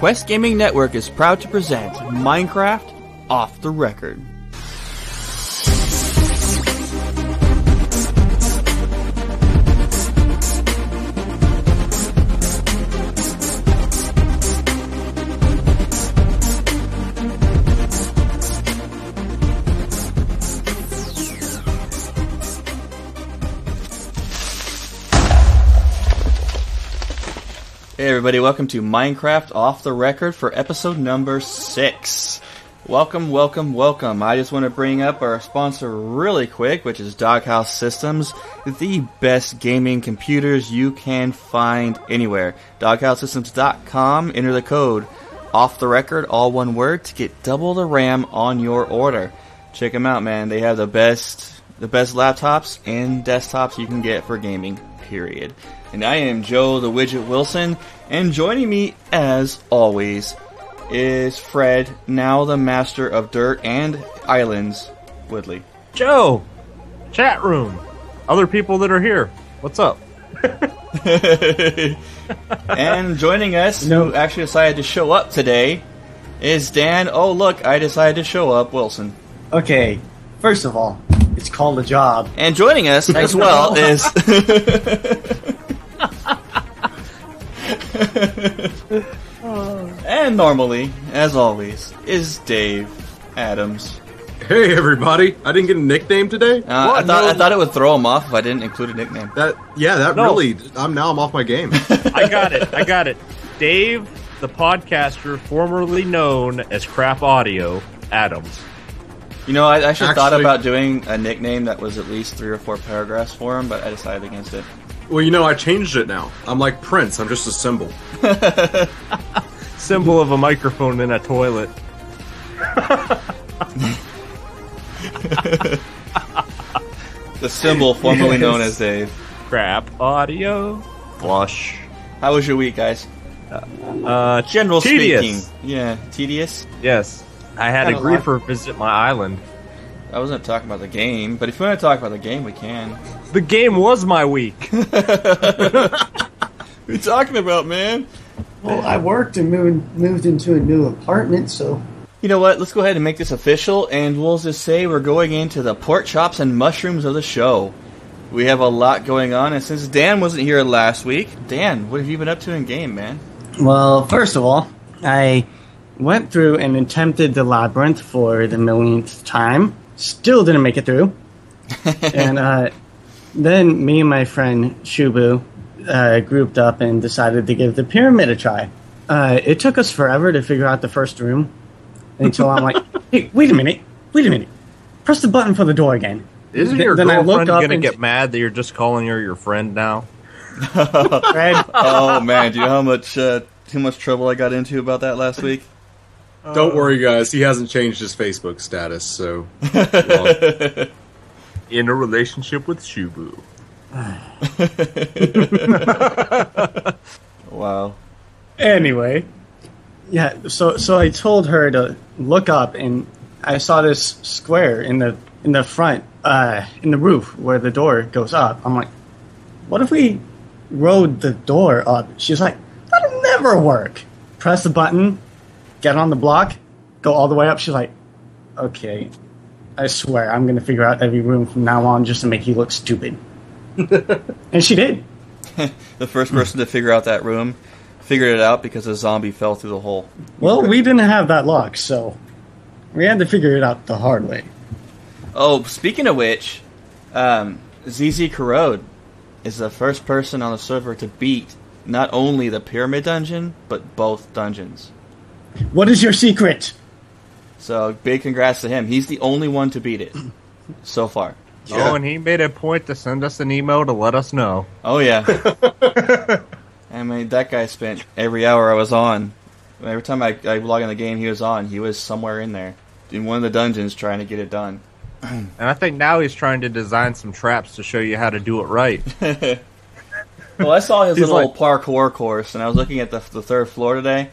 Quest Gaming Network is proud to present Minecraft Off the Record. Everybody, welcome to Minecraft Off the Record for episode number 6. Welcome, welcome, welcome. I just want to bring up our sponsor really quick, which is Doghouse Systems, the best gaming computers you can find anywhere. DoghouseSystems.com, enter the code off the record, all one word, to get double the RAM on your order. Check them out, man. They have the best, the best laptops and desktops you can get for gaming, period. And I am Joe the Wigit Wilson, and joining me, as always, is Fred, now the master of dirt and islands, Woodley. Joe, chat room, other people that are here. What's up? and joining us, who actually decided to show up today, is Dan. Oh, look, I decided to show up, Wilson. Okay, first of all, it's called a job. And joining us as well is. and normally, as always, is Dave Adams. Hey everybody! I didn't get a nickname today. Uh, I thought I thought it would throw him off if I didn't include a nickname. That yeah, that No. really. I'm now I'm off my game. I got it. I got it. Dave, the podcaster formerly known as Crap Audio, Adams. You know, I actually thought Actually- about doing a nickname that was at least three or four paragraphs for him, but I decided against it. Well, you know, I changed it now. I'm like Prince. I'm just a symbol. Symbol of a microphone in a toilet. The symbol formerly known as a Crap Audio. Flush. How was your week, guys? Uh, General tedious. speaking, yeah, tedious. Yes. I had Had a a griefer visit my island. I wasn't talking about the game, but if you want to talk about the game, we can. The game was my week. What are you talking about, man? Well, I worked and moved, moved into a new apartment, so You know what? Let's go ahead and make this official, and we'll just say we're going into the pork chops and mushrooms of the show. We have a lot going on, and since Dan wasn't here last week, Dan, what have you been up to in game, man? Well, first of all, I went through and attempted the labyrinth for the millionth time. Still didn't make it through. and uh, then me and my friend Shoobu uh, grouped up and decided to give the pyramid a try. Uh, it took us forever to figure out the first room until I'm like, hey, wait a minute, wait a minute. Press the button for the door again. Isn't Th- your then I girlfriend looked up gonna and- get mad that you're just calling her your friend now? Oh man, do you know how much uh, too much trouble I got into about that last week? Don't worry, guys. He hasn't changed his Facebook status, so well, In a relationship with Shoobu. Wow. Anyway, yeah. So so I told her to look up, and I saw this square in the in the front, uh, in the roof where the door goes up. I'm like, what if we rode the door up? She's like, that'll never work. Press the button, get on the block, go all the way up. She's like, okay. I swear, I'm gonna figure out every room from now on just to make you look stupid. and she did. The first person to figure out that room figured it out because a zombie fell through the hole. Well, we didn't have that lock, so we had to figure it out the hard way. Oh, speaking of which, um, ZZ Corrode is the first person on the server to beat not only the pyramid dungeon but both dungeons. What is your secret? So big congrats to him. He's the only one to beat it so far. Oh, and he made a point to send us an email to let us know. Oh yeah. I mean, that guy spent every hour I was on. Every time I, I log in the game, he was on. He was somewhere in there in one of the dungeons trying to get it done. And I think now he's trying to design some traps to show you how to do it right. Well, I saw his He's little like- parkour course, and I was looking at the, the third floor today,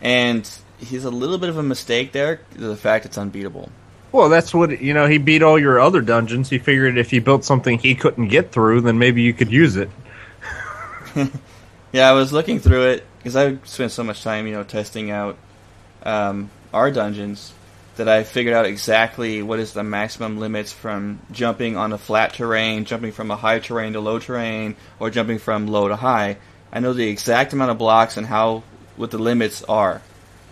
and he's a little bit of a mistake there. The fact it's unbeatable. Well, that's what you know. He beat all your other dungeons. He figured if he built something he couldn't get through, then maybe you could use it. Yeah, I was looking through it because I spent so much time, you know, testing out um, our dungeons that I figured out exactly what is the maximum limits from jumping on a flat terrain, jumping from a high terrain to low terrain, or jumping from low to high. I know the exact amount of blocks and how what the limits are.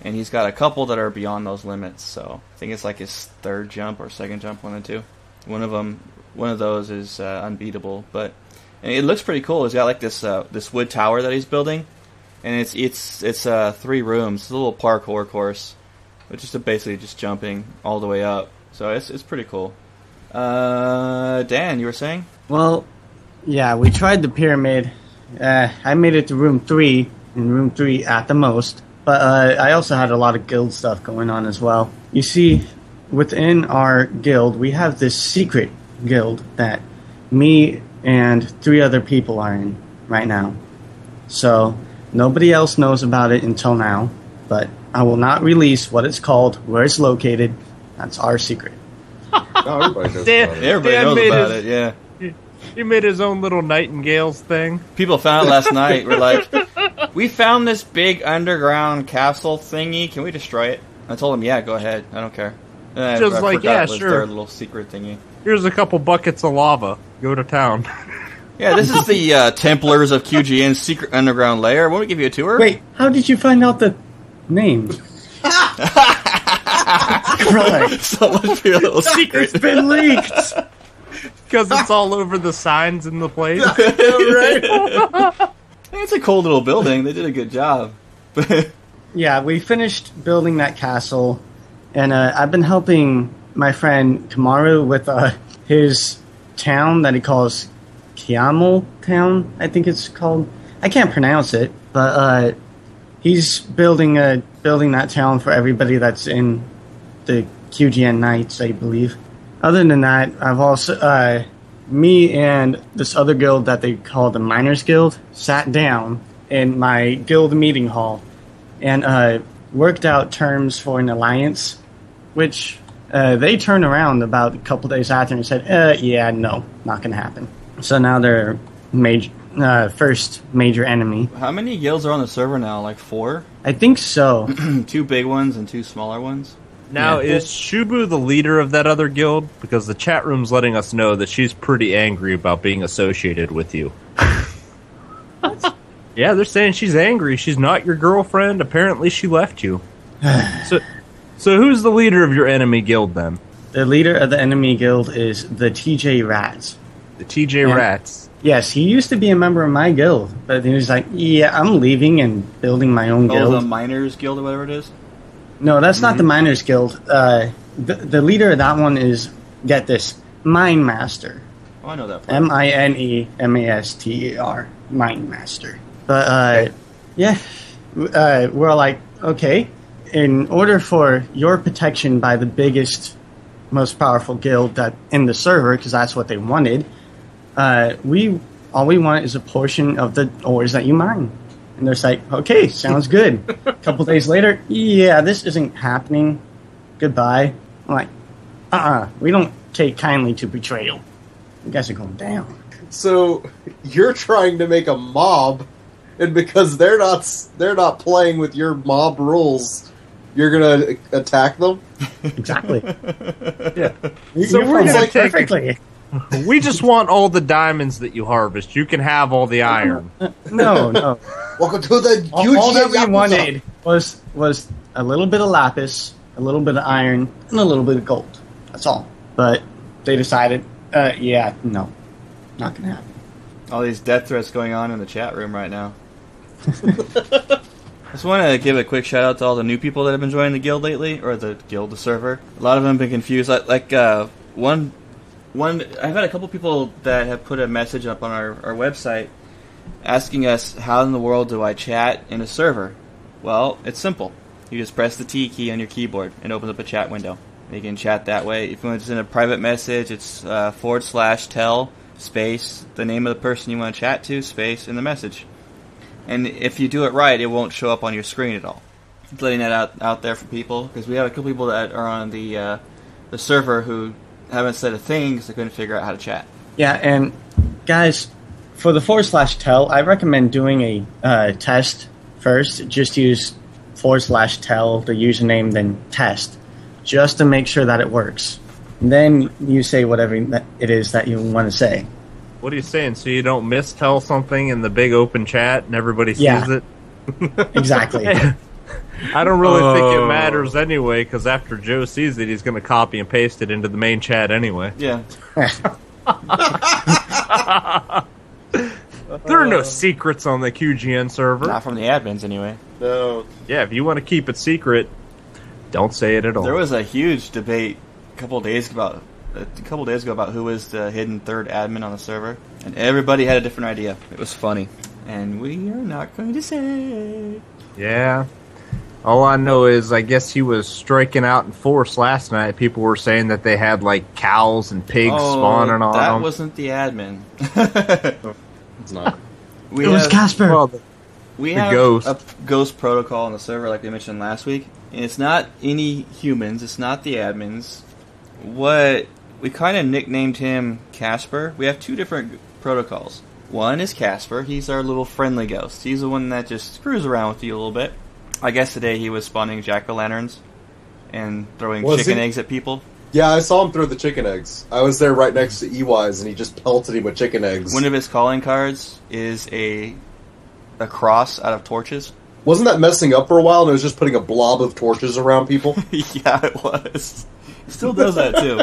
And he's got a couple that are beyond those limits. So I think it's like his third jump or second jump, one of two. One of them, one of those is uh, unbeatable. But it looks pretty cool. He's got like this uh, this wood tower that he's building, and it's it's it's uh, three rooms. It's a little parkour course, which is basically just jumping all the way up. So it's it's pretty cool. Uh, Dan, you were saying? Well, yeah, we tried the pyramid. Uh, I made it to room three, in room three at the most. But uh, I also had a lot of guild stuff going on as well. You see, within our guild, we have this secret guild that me and three other people are in right now. So nobody else knows about it until now. But I will not release what it's called, where it's located. That's our secret. No, everybody knows Dan- about it. Everybody knows about his- it. Yeah. He made his own little nightingales thing. People found it last night. We're like, we found this big underground castle thingy. Can we destroy it? I told him, yeah, go ahead. I don't care. And Just I like, forgot yeah, it was sure. Their little secret thingy. Here's a couple buckets of lava. Go to town. Yeah, this is the uh, Templars of QGN's secret underground lair. Want to give you a tour? Wait, how did you find out the name? Right. so much for your little secret. It's been leaked. Because it's all over the signs in the place. It's a cool little building. They did a good job. Yeah, we finished building that castle, and uh, I've been helping my friend Kamaru with uh, his town that he calls Kiamel Town. I think it's called. I can't pronounce it, but uh, he's building a building that town for everybody that's in the QGN Knights, I believe. Other than that, I've also uh, me and this other guild that they call the Miners Guild sat down in my guild meeting hall and uh, worked out terms for an alliance, which uh, they turned around about a couple days after and said, uh, "Yeah, no, not gonna happen." So now they're major, uh, first major enemy. How many guilds are on the server now? Like four? I think so. two big ones and two smaller ones? Now, Yeah. is Shoobu the leader of that other guild? Because the chat room's letting us know that she's pretty angry about being associated with you. yeah, they're saying she's angry. She's not your girlfriend. Apparently, she left you. so, so who's the leader of your enemy guild then? the leader of the enemy guild is the TJ Rats. The TJ Yeah. Rats. Yes, he used to be a member of my guild, but he was like, "Yeah, I'm leaving and building my own Oh, guild." the Miners Guild or whatever it is? No, that's not the Miners Guild. Uh, the, the leader of that one is, get this, Mine Master. Oh, I know that. M I N E M A S T E R. Mine Master. But, uh, yeah, uh, we're like, okay, in order for your protection by the biggest, most powerful guild that in the server, because that's what they wanted, uh, we all we want is a portion of the ores that you mine. And they're like, okay, sounds good. a couple days later, yeah, this isn't happening. Goodbye. I'm like, uh uh we don't take kindly to betrayal. You guys are going down. So you're trying to make a mob, and because they're not they're not playing with your mob rules, you're gonna attack them. Exactly. Yeah. You- So You're we're gonna Like, take- perfectly. We just want all the diamonds that you harvest. You can have all the iron. No, no. Welcome to the all, all that we Yakuza. wanted was was a little bit of lapis, a little bit of iron, and a little bit of gold. That's all. But they decided, uh, yeah, no, not gonna happen. All these death threats going on in the chat room right now. I Just want to give a quick shout out to all the new people that have been joining the guild lately, or the guild, the server. A lot of them have been confused. Like, like uh, one, one. I've had a couple people that have put a message up on our, our website asking us how in the world do I chat in a server. Well, it's simple. You just press the T key on your keyboard and opens up a chat window. You can chat that way. If you want to send a private message, it's uh, forward slash tell space the name of the person you want to chat to space in the message. And if you do it right, it won't show up on your screen at all. Just letting that out out there for people because we have a couple people that are on the uh, the server who haven't said a thing because I couldn't figure out how to chat. Yeah, and guys, for the forward slash tell, I recommend doing a uh, test first. Just use forward slash tell the username, then test, just to make sure that it works. And then you say whatever it is that you want to say. What are you saying? So you don't mistell something in the big open chat and everybody sees Yeah. it? Exactly. I don't really think it Oh. matters anyway, because after Joe sees it, he's going to copy and paste it into the main chat anyway. Yeah, There are no secrets on the QGN server. not from the admins anyway. No. Yeah, if you want to keep it secret, don't say it at all. There was a huge debate a couple days about a couple days ago about who was the hidden third admin on the server, and everybody had a different idea. It was funny, and we are not going to say. Yeah. All I know is, I guess he was striking out in force last night. People were saying that they had like cows and pigs oh, spawning on Oh, that them. wasn't the admin. It's not. we it was Casper. Well, the- we the have ghost. a ghost protocol on the server, like we mentioned last week, and it's not any humans. It's not the admins. What we kind of nicknamed him Casper. We have two different protocols. One is Casper. He's our little friendly ghost. He's the one that just screws around with you a little bit. I guess today he was spawning jack o' lanterns and throwing Was chicken he? eggs at people. Yeah, I saw him throw the chicken eggs. I was there right next to EY's, and he just pelted him with chicken eggs. One of his calling cards is a a cross out of torches. Wasn't that messing up for a while? And it was just putting a blob of torches around people. yeah, it was. Still does that too.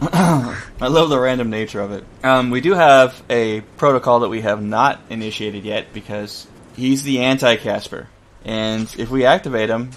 I love the random nature of it. Um, we do have a protocol that we have not initiated yet because he's the anti Casper, and if we activate him,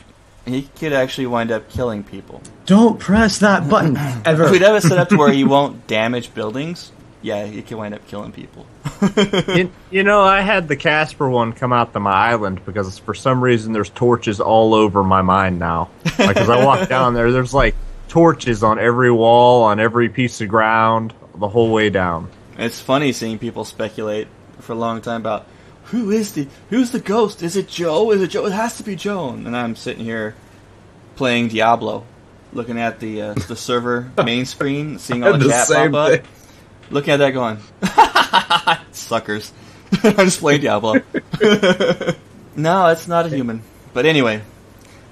he could actually wind up killing people. Don't press that button ever. If we'd have it set up to where he won't damage buildings, yeah, he could wind up killing people. you, you know, I had the Casper one come out to my island because for some reason there's torches all over my mind now. Like, as I walk down there, there's like torches on every wall, on every piece of ground, the whole way down. It's funny seeing people speculate for a long time about who is the who's the ghost? Is it Joe? Is it Joe? It has to be Joan. And I'm sitting here playing Diablo, looking at the uh, the server main screen, seeing all the, the chat same pop up, thing. looking at that, going, "Suckers!" I'm just playing Diablo. no, it's not a human. But anyway,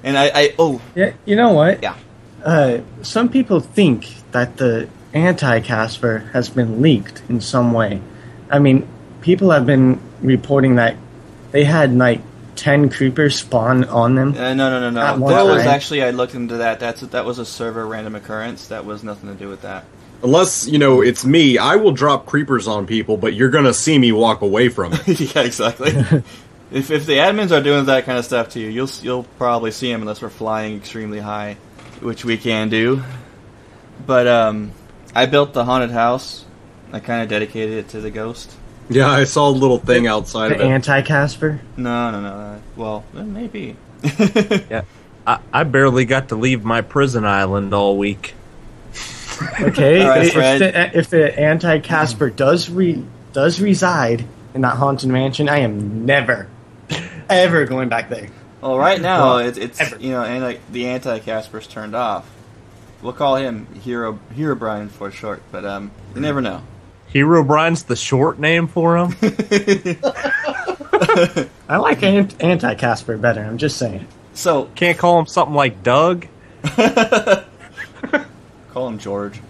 and I, I oh Yeah, you know what? Yeah. Uh, some people think that the anti Casper has been leaked in some way. I mean, people have been reporting that they had like ten creepers spawn on them. uh, no no no no At one that was actually I looked into that. That's that was a server random occurrence. That was nothing to do with that. Unless, you know, it's me, I will drop creepers on people, but you're gonna see me walk away from it. yeah, exactly. if if the admins are doing that kind of stuff to you, you'll you'll probably see them unless we're flying extremely high, which we can do. But um, I built the haunted house. I kind of dedicated it to the ghost. yeah, I saw a little thing outside of The it. anti Casper. No, no, no. Well, maybe. Yeah. I, I barely got to leave my prison island all week. Okay, All right, if, Fred. the, if the anti Casper does re does reside in that haunted mansion, I am never, ever going back there. well, right now Well, it's it's ever. you know, and like the anti Casper's turned off. We'll call him Hero Herobrine for short, but um, you never know. Herobrine's the short name for him. I like anti Casper better. I'm just saying. So Can't call him something like Doug. Call him George.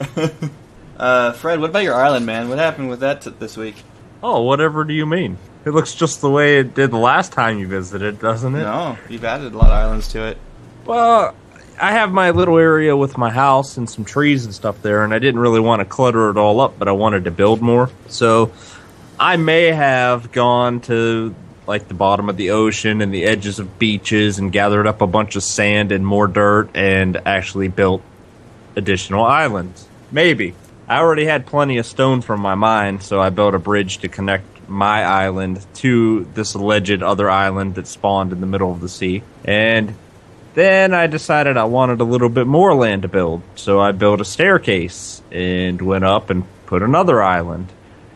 uh, Fred, what about your island, man? What happened with that t- this week? Oh, whatever do you mean? It looks just the way it did the last time you visited, doesn't it? No, you've added a lot of islands to it. Well, I have my little area with my house and some trees and stuff there, and I didn't really want to clutter it all up, but I wanted to build more. So I may have gone to like the bottom of the ocean and the edges of beaches and gathered up a bunch of sand and more dirt and actually built additional islands. Maybe. I already had plenty of stone from my mine, so I built a bridge to connect my island to this alleged other island that spawned in the middle of the sea. And Then I decided I wanted a little bit more land to build, so I built a staircase and went up and put another island.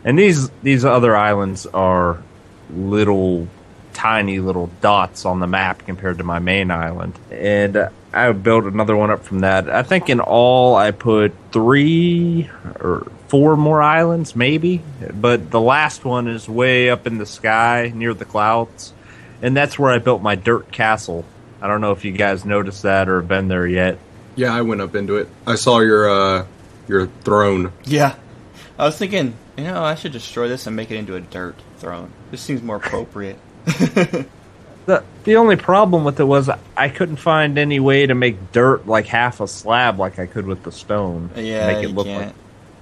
And these these other islands are little tiny little dots on the map compared to my main island. And I built another one up from that. I think in all I put 3 or 4 more islands maybe, but the last one is way up in the sky near the clouds. And that's where I built my dirt castle I don't know if you guys noticed that or have been there yet. Yeah, I went up into it. I saw your uh your throne. Yeah. I was thinking, you know, I should destroy this and make it into a dirt throne. This seems more appropriate. the the only problem with it was I couldn't find any way to make dirt like half a slab like I could with the stone. Yeah, make it you look can't. like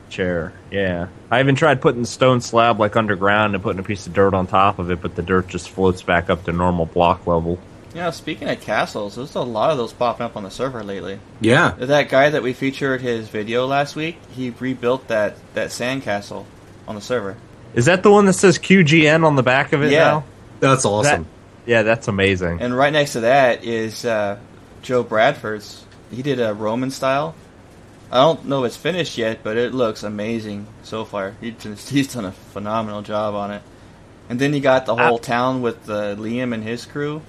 chair. Yeah, I even tried putting the stone slab like underground and putting a piece of dirt on top of it, but the dirt just floats back up to normal block level. You know, speaking of castles, there's a lot of those popping up on the server lately. Yeah. That guy that we featured his video last week, he rebuilt that that sand castle on the server. Is that the one that says QGN on the back of it Yeah. now? That's awesome. That- yeah, that's amazing. And right next to that is uh, Joe Bradford's. He did a Roman style. I don't know if it's finished yet, but it looks amazing so far. He just, he's done a phenomenal job on it. And then you got the whole town with uh, Liam and his crew.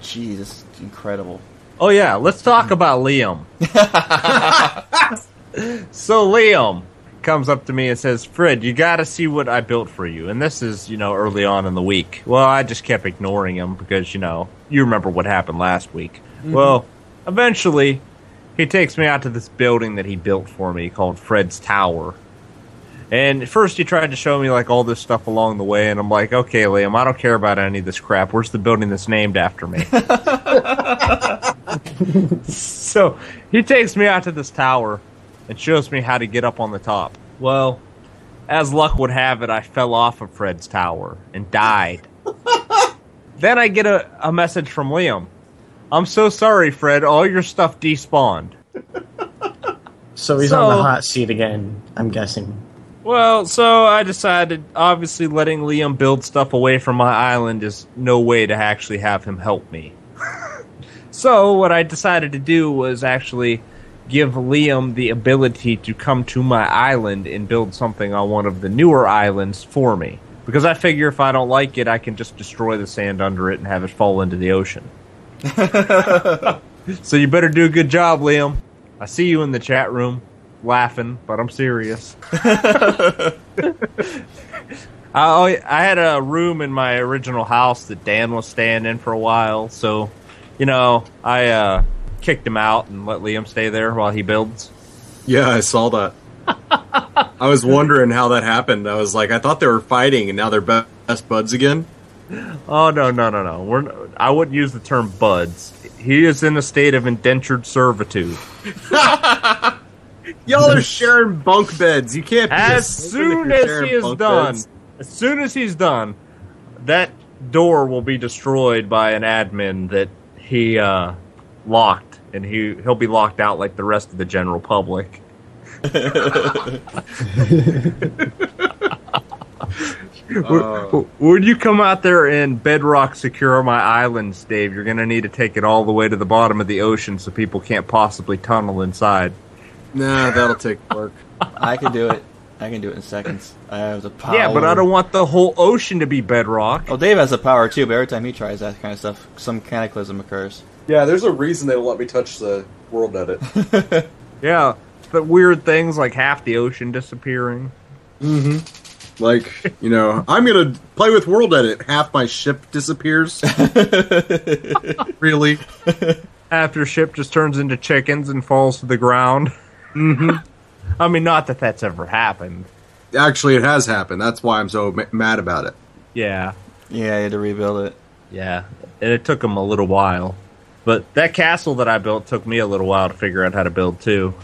Jeez, it's incredible. Oh yeah, let's talk about Liam. so Liam comes up to me and says, "Fred, you got to see what I built for you." And this is, you know, early on in the week. Well, I just kept ignoring him because, you know, you remember what happened last week. Mm-hmm. Well, eventually, he takes me out to this building that he built for me called Fred's Tower. And at first, he tried to show me like all this stuff along the way, and I'm like, "Okay, Liam, I don't care about any of this crap. Where's the building that's named after me?" so he takes me out to this tower and shows me how to get up on the top. Well, as luck would have it, I fell off of Fred's tower and died. then I get a, a message from Liam. I'm so sorry, Fred. All your stuff despawned. So he's So- on the hot seat again, I'm guessing. Well, so I decided obviously letting Liam build stuff away from my island is no way to actually have him help me. so what I decided to do was actually give Liam the ability to come to my island and build something on one of the newer islands for me. Because I figure if I don't like it, I can just destroy the sand under it and have it fall into the ocean. so you better do a good job, Liam. I see you in the chat room laughing, but I'm serious. I, I had a room in my original house that Dan was staying in for a while, so you know I uh, kicked him out and let Liam stay there while he builds. Yeah, I saw that. I was wondering how that happened. I was like, I thought they were fighting, and now they're best buds again. Oh no no no no! We're n- I wouldn't use the term buds. He is in a state of indentured servitude. Y'all are sharing bunk beds. You can't. Be As soon as he is done, beds. as soon as he's done, that door will be destroyed by an admin that he uh, locked, and he he'll be locked out like the rest of the general public. Uh, When you come out there and bedrock secure my islands, Dave, you're gonna need to take it all the way to the bottom of the ocean so people can't possibly tunnel inside. Nah, that'll take work. I can do it. I can do it in seconds. I have the power. Yeah, but I don't want the whole ocean to be bedrock. Well, Dave has the power too, but every time he tries that kind of stuff, some cataclysm occurs. Yeah, there's a reason they don't let me touch the world edit. Yeah, but weird things like half the ocean disappearing. Mm-hmm. Like, you know, I'm gonna play with World Edit. Half my ship disappears. really? Half your ship just turns into chickens and falls to the ground. Mm-hmm. I mean, not that that's ever happened. Actually, it has happened. That's why I'm so ma- mad about it. Yeah, Yeah, I had to rebuild it. yeah. And it took them a little while. But that castle that I built took me a little while to figure out how to build too.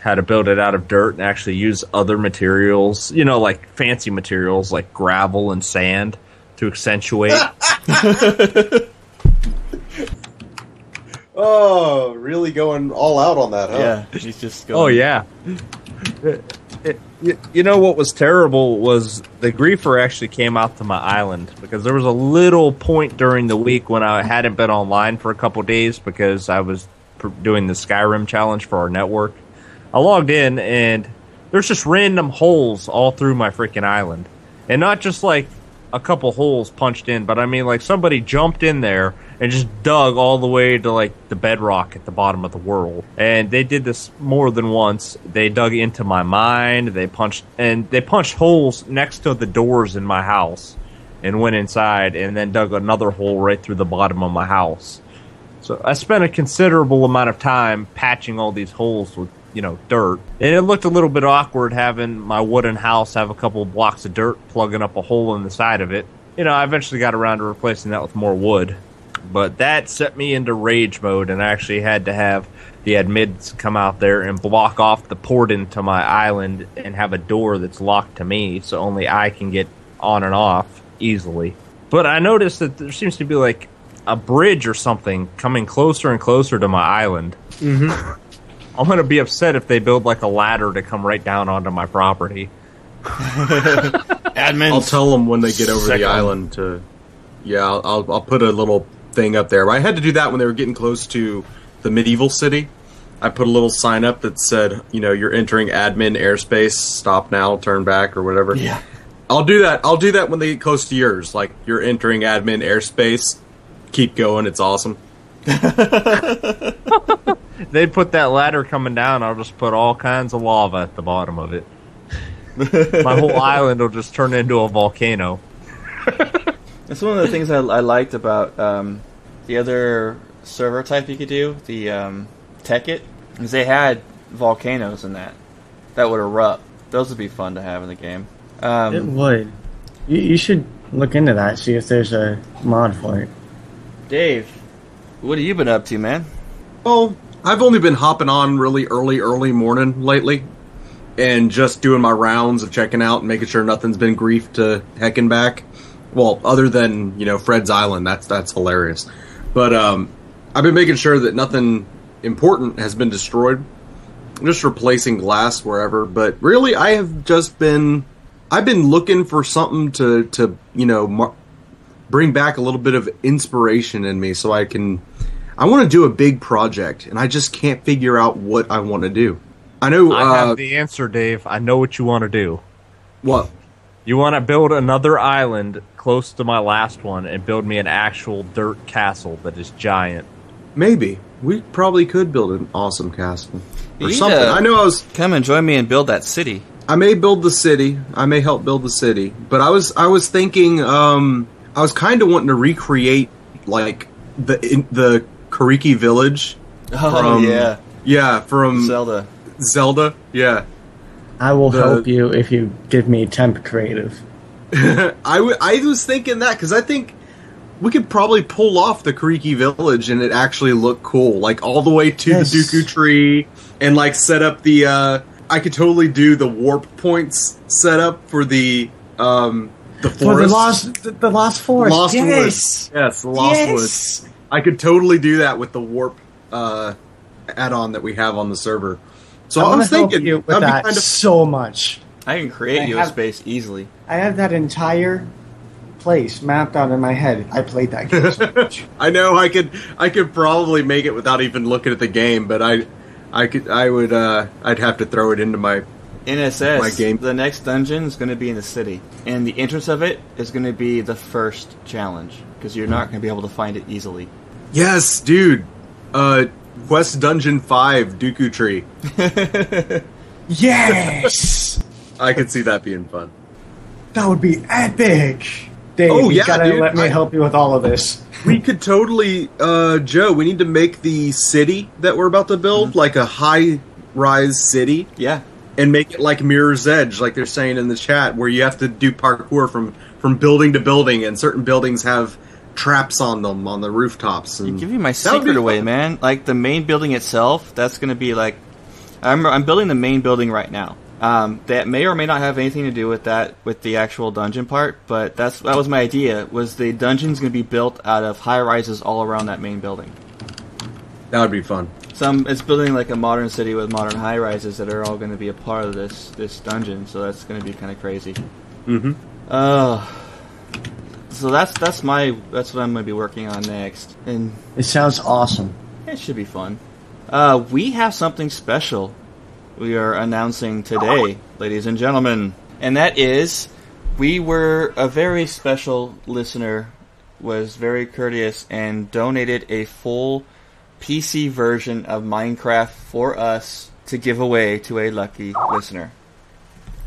How to build it out of dirt and actually use other materials, you know, like fancy materials like gravel and sand to accentuate. Oh, really going all out on that, huh? Yeah, he's just oh, going. oh yeah. It, you, you know what was terrible was the griefer actually came out to my island because there was a little point during the week when I hadn't been online for a couple days because I was pr- doing the Skyrim challenge for our network. I logged in and there's just random holes all through my freaking island, and not just like a couple holes punched in, but I mean like somebody jumped in there and just dug all the way to like the bedrock at the bottom of the world. And they did this more than once. They dug into my mind. They punched and they punched holes next to the doors in my house and went inside and then dug another hole right through the bottom of my house. So I spent a considerable amount of time patching all these holes with you know dirt, and it looked a little bit awkward having my wooden house have a couple of blocks of dirt plugging up a hole in the side of it. You know, I eventually got around to replacing that with more wood, but that set me into rage mode, and I actually had to have the admins come out there and block off the port into my island and have a door that's locked to me, so only I can get on and off easily. But I noticed that there seems to be like a bridge or something coming closer and closer to my island. Mm-hmm. I'm gonna be upset if they build like a ladder to come right down onto my property. Admin, I'll tell them when they get over Sick the 'em. island to. Yeah, I'll, I'll I'll put a little thing up there. I had to do that when they were getting close to the medieval city. I put a little sign up that said, you know, you're entering admin airspace. Stop now, turn back, or whatever. Yeah. I'll do that. I'll do that when they get close to yours. Like you're entering admin airspace. Keep going. It's awesome. They put that ladder coming down. I'll just put all kinds of lava at the bottom of it. my whole island will just turn into a volcano. That's one of the things I, I liked about um, the other server type you could do, the um, Tekkit, is they had volcanoes in that that would erupt. Those would be fun to have in the game. It Um, would. You, you should look into that. See if there's a mod for it. Dave, what have you been up to, man? Well, I've only been hopping on really early, early morning lately, and just doing my rounds of checking out and making sure nothing's been griefed to heck and back. Well, other than you know Fred's Island, that's that's hilarious. But um, I've been making sure that nothing important has been destroyed. I'm just replacing glass wherever. But really, I have just been I've been looking for something to to you know mar- bring back a little bit of inspiration in me so I can I want to do a big project and I just can't figure out what I want to do. I know I uh, have the answer, Dave. I know what you want to do. what You want to build another island close to my last one and build me an actual dirt castle that is giant. maybe we probably could build an awesome castle or need something. I know I was Come and join me and build that city. I may build the city. I may help build the city. But I was I was thinking um I was kind of wanting to recreate like the in, the Kokiri village. Oh From- yeah, Yeah, from Zelda. Zelda. Yeah. I will The- help you if you give me temp creative. I, w- I was thinking that because I think we could probably pull off the Kokiri village and it actually look cool, like all the way to Yes. the Deku tree, and like set up the. Uh, I could totally do the warp points set up for the um the For forest. the lost, the, the lost forest. Lost yes. Woods. Yes, the Lost yes. Woods. I could totally do that with the warp uh, add-on that we have on the server. So I, I, was to help thinking you with that'd be that kind of so much. I can create I you a space easily. I have that entire place mapped out in my head. I played that game so much. I know I could I could probably make it without even looking at the game, but I I could I would uh I'd have to throw it into my NSS, My game. the next dungeon is going to be in the city, and the entrance of it is going to be the first challenge because you're not going to be able to find it easily. Yes, dude. Uh Quest Dungeon 5 Deku Tree. yes, I could see that being fun. that would be epic. Dave, Oh, you yeah, gotta dude. let me I- help you with all of this. We could totally uh Joe, we need to make the city that we're about to build like a high rise city Yeah, and make it like Mirror's Edge, like they're saying in the chat, where you have to do parkour from from building to building, and certain buildings have traps on them on the rooftops. And you give me my That would be secret away, fun. man. Like the main building itself, that's going to be like. I'm I'm building the main building right now. Um, that may or may not have anything to do with that with the actual dungeon part, but that's that was my idea. Was the dungeon's going to be built out of high rises all around that main building? That would be fun. Some it's building like a modern city with modern high rises that are all going to be a part of this this dungeon. So that's going to be kind of crazy. Mm-hmm. Uh, so that's that's my that's what I'm going to be working on next, and It sounds awesome. it should be fun. Uh, we have something special we are announcing today, ladies and gentlemen, and that is we were a very special listener was very courteous and donated a full PC version of Minecraft for us to give away to a lucky listener.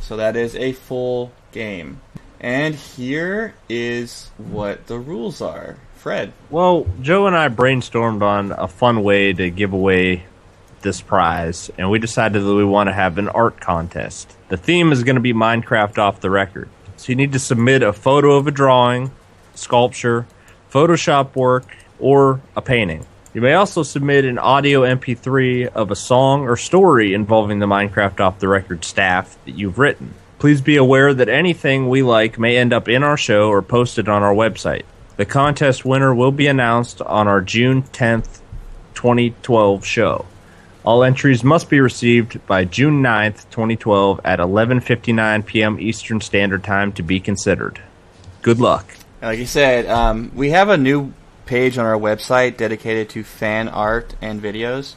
So that is a full game. And here is what the rules are. Fred. Well, Joe and I brainstormed on a fun way to give away this prize, and we decided that we want to have an art contest. The theme is going to be Minecraft off the record. So you need to submit a photo of a drawing, sculpture, Photoshop work, or a painting. You may also submit an audio MP3 of a song or story involving the Minecraft off the record staff that you've written. Please be aware that anything we like may end up in our show or posted on our website. The contest winner will be announced on our June 10th, 2012 show. All entries must be received by June 9th, 2012 at 11:59 p.m. Eastern Standard Time to be considered. Good luck. Like you said, um, we have a new page on our website dedicated to fan art and videos.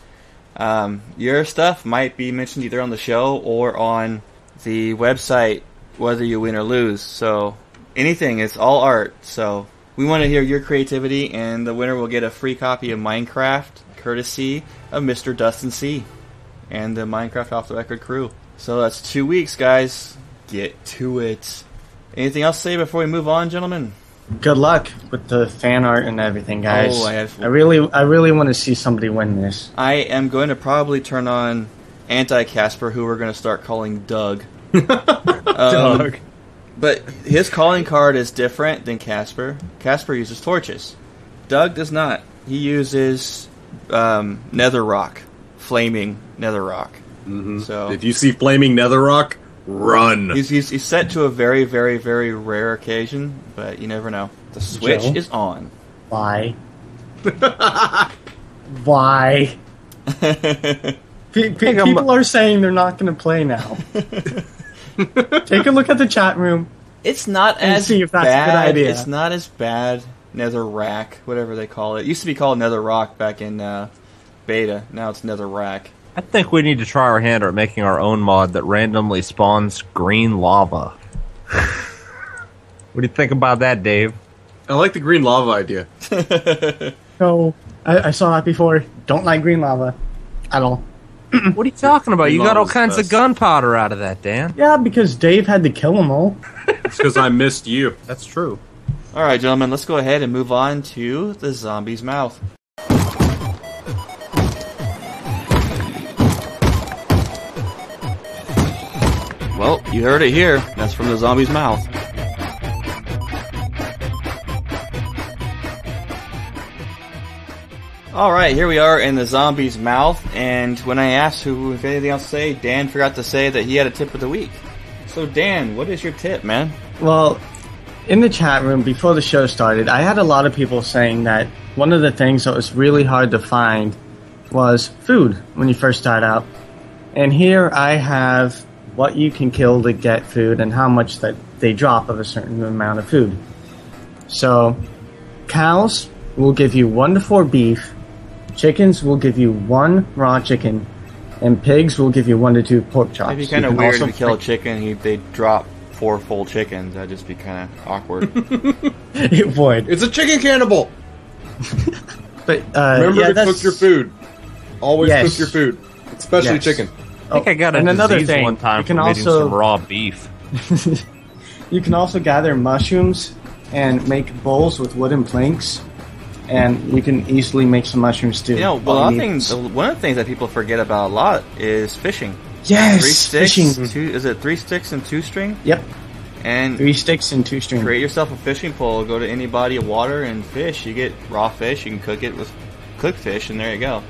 Um, your stuff might be mentioned either on the show or on the website, whether you win or lose. So anything, it's all art. So we want to hear your creativity, and the winner will get a free copy of Minecraft, courtesy of Mr. Dustin C. and the Minecraft Off the Record crew. So that's two weeks, guys. Get to it. Anything else to say before we move on, gentlemen? Good luck with the fan art and everything, guys. Oh, I had- I really, I really want to see somebody win this. I am going to probably turn on anti Casper, who we're going to start calling Doug. Um, Doug. But his calling card is different than Casper. Casper uses torches. Doug does not. He uses um, nether rock, flaming nether rock. Mm-hmm. So If you see flaming netherrock, run. he's, he's, he's set to a very, very, very rare occasion, but you never know. The switch Joe? is on. Why? Why? Pe- pe- people are saying they're not going to play now. Take a look at the chat room. It's not And as see if that's a good bad. idea. It's not as bad. Nether rack, whatever they call it. it. used to be called Nether Rock back in uh, beta. Now it's Nether Rack. I think we need to try our hand at making our own mod that randomly spawns green lava. what do you think about that, Dave? I like the green lava idea. No, I, I saw that before. Don't like green lava at all. What are you talking about? You got all kinds best. of gunpowder out of that, Dan. Yeah, because Dave had to kill them all. It's because I missed you. That's true. All right, gentlemen, let's go ahead and move on to the zombie's mouth. Well, you heard it here. That's from the zombie's mouth. All right, here we are in the zombie's mouth, and when I asked who if anything else to say, Dan forgot to say that he had a tip of the week. So, Dan, what is your tip, man? Well, in the chat room before the show started, I had a lot of people saying that one of the things that was really hard to find was food when you first start out. And here I have what you can kill to get food and how much that they drop of a certain amount of food. So, cows will give you one to four beef, chickens will give you one raw chicken, and pigs will give you one to two pork chops. It'd be You kind of can weird also if you kill a chicken, he, they drop four full chickens. That'd just be kind of awkward. it would. It's a chicken cannibal. But uh, Remember yeah, to that's- cook your food. Always Yes. cook your food, especially Yes. chicken. I think I got a and another thing, one time you can from also- some raw beef. You can also gather mushrooms and make bowls with wooden planks, and you can easily make some mushroom stew. you know, well, All one thing, one of the things that people forget about a lot is fishing. yes, Three sticks, fishing. two, is it three sticks and two string? Yep, And three sticks and two string. create yourself a fishing pole. Go to any body of water and fish. You get raw fish. You can cook it with cooked fish, and there you go.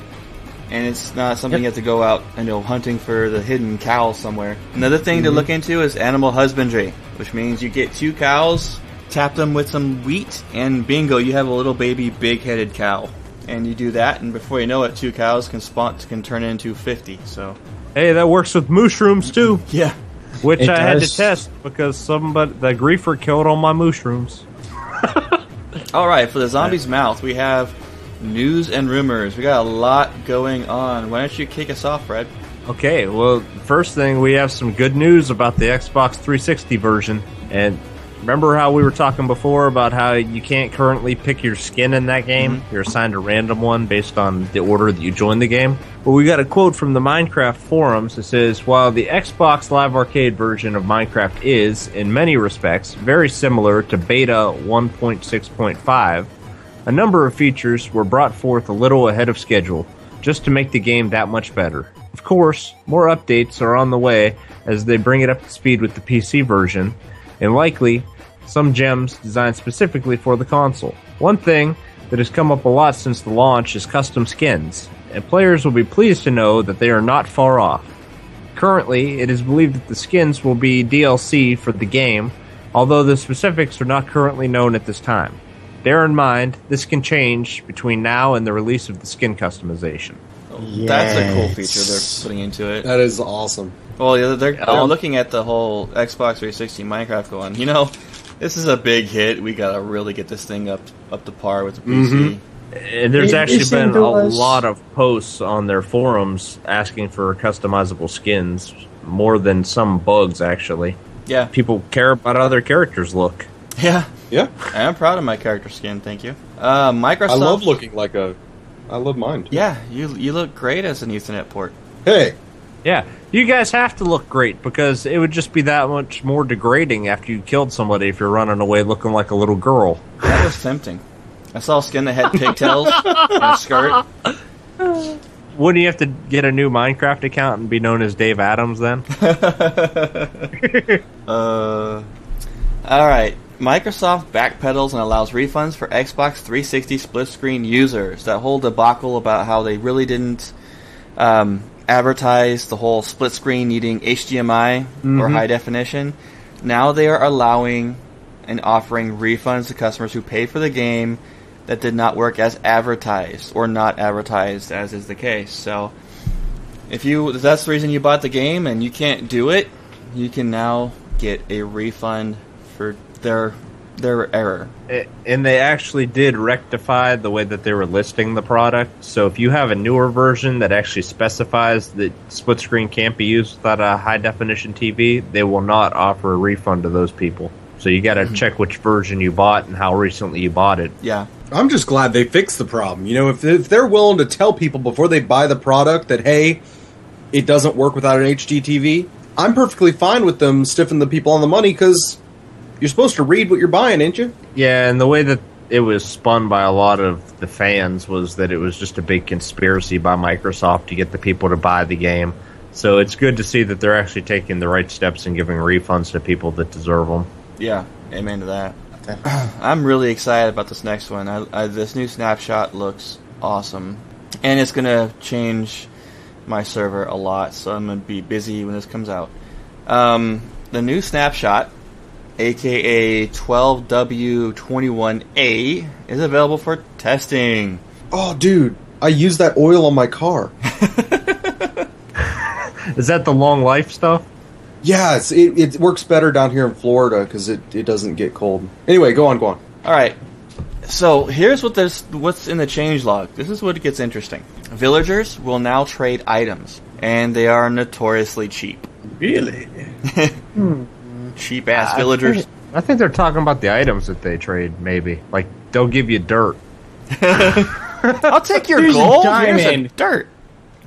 And it's not something Yep. you have to go out and go hunting for the hidden cow somewhere. Another thing Mm-hmm. to look into is animal husbandry, which means you get two cows, tap them with some wheat, and bingo, you have a little baby big-headed cow. and you do that, and before you know it, two cows can spawn can turn into fifty. So Hey, that works with mushrooms too, yeah, which It I had to test because somebody the griefer killed all my mushrooms. All right, for the zombie's mouth, we have news and rumors. We got a lot going on. Why don't you kick us off, Fred? Okay, well, first thing we have some good news about the Xbox 360 version. And remember how we were talking before about how you can't currently pick your skin in that game? Mm-hmm. You're assigned a random one based on the order that you join the game. Well, we got a quote from the Minecraft forums that says While the Xbox Live Arcade version of Minecraft is, in many respects, very similar to Beta 1.6.5, a number of features were brought forth a little ahead of schedule, just to make the game that much better. Of course, more updates are on the way as they bring it up to speed with the PC version, and likely some gems designed specifically for the console. One thing that has come up a lot since the launch is custom skins, and players will be pleased to know that they are not far off. Currently, it is believed that the skins will be DLC for the game, although the specifics are not currently known at this time. Bear in mind, this can change between now and the release of the skin customization. That's a cool feature they're putting into it. That is awesome. Well, yeah, they're, they're Um, looking at the whole Xbox 360 Minecraft going, you know, this is a big hit. We gotta really get this thing up up to par with the PC. And there's It- actually it been a us- lot of posts on their forums asking for customizable skins, more than some bugs, actually. Yeah, People care about how their characters look. yeah. Yeah, I'm proud of my character skin. Thank you. Uh, Microsoft. I love looking like a. I love mine. Yeah, you you look great as an Ethernet port. Hey, Yeah, you guys have to look great because it would just be that much more degrading after you killed somebody if you're running away looking like a little girl. That was tempting. I saw a skin that had pigtails and a skirt. Wouldn't you have to get a new Minecraft account and be known as Dave Adams then? Uh, all right. Microsoft backpedals and allows refunds for Xbox 360 split screen users. That whole debacle about how they really didn't um, advertise the whole split screen needing HDMI or high definition. Now they are allowing and offering refunds to customers who pay for the game that did not work as advertised or not advertised as is the case. So if you if that's the reason you bought the game and you can't do it, you can now get a refund for their their error. And they actually did rectify the way that they were listing the product. So if you have a newer version that actually specifies that split screen can't be used without a high definition TV, they will not offer a refund to those people. So you got to mm-hmm. check which version you bought and how recently you bought it. Yeah. I'm just glad they fixed the problem. You know, if, if they're willing to tell people before they buy the product that, hey, it doesn't work without an HD TV, I'm perfectly fine with them stiffing the people on the money because you're supposed to read what you're buying, ain't you? Yeah, and the way that it was spun by a lot of the fans was that it was just a big conspiracy by Microsoft to get the people to buy the game. So it's good to see that they're actually taking the right steps and giving refunds to people that deserve them. Yeah. Amen to that. I'm really excited about this next one. I, I, this new snapshot looks awesome, and it's gonna change my server a lot. So I'm gonna be busy when this comes out. Um, the new snapshot, aka 12W21A, is available for testing. oh, dude, I use that oil on my car. Is that the long life stuff? Yeah, it's, it, it works better down here in Florida because it, it doesn't get cold. Anyway, go on, go on. All right. So here's what this what's in the change log. This is what gets interesting. Villagers will now trade items, and they are notoriously cheap. Really? Hmm. Cheap ass I villagers. think- I think they're talking about the items that they trade, maybe. Like, they'll give you dirt. I'll take your Here's a gold. Here's a diamond. dirt.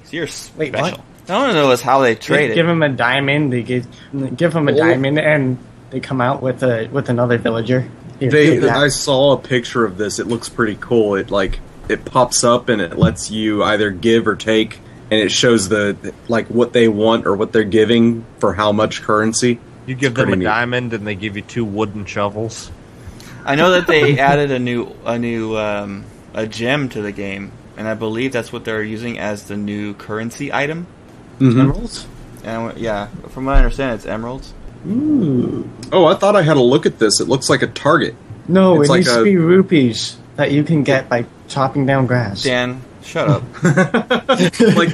You're Wait, special. what? I want to know is how they trade Give, it. give him a diamond. They give give him a Oh. diamond, and they come out with a with another villager. Here, They. I saw a picture of this. It looks pretty cool. It like it pops up and it lets you either give or take, and it shows the like what they want or what they're giving for how much currency. You give them a neat. diamond and they give you two wooden shovels. I know that they added a new a new um, a gem to the game, and I believe that's what they're using as the new currency item. emeralds. And yeah, from what I understand, it's emeralds. Ooh. Oh, I thought I had a look at this. It looks like a target. No, It's it like needs a- to be rupees that you can get by chopping down grass. Dan, shut up. like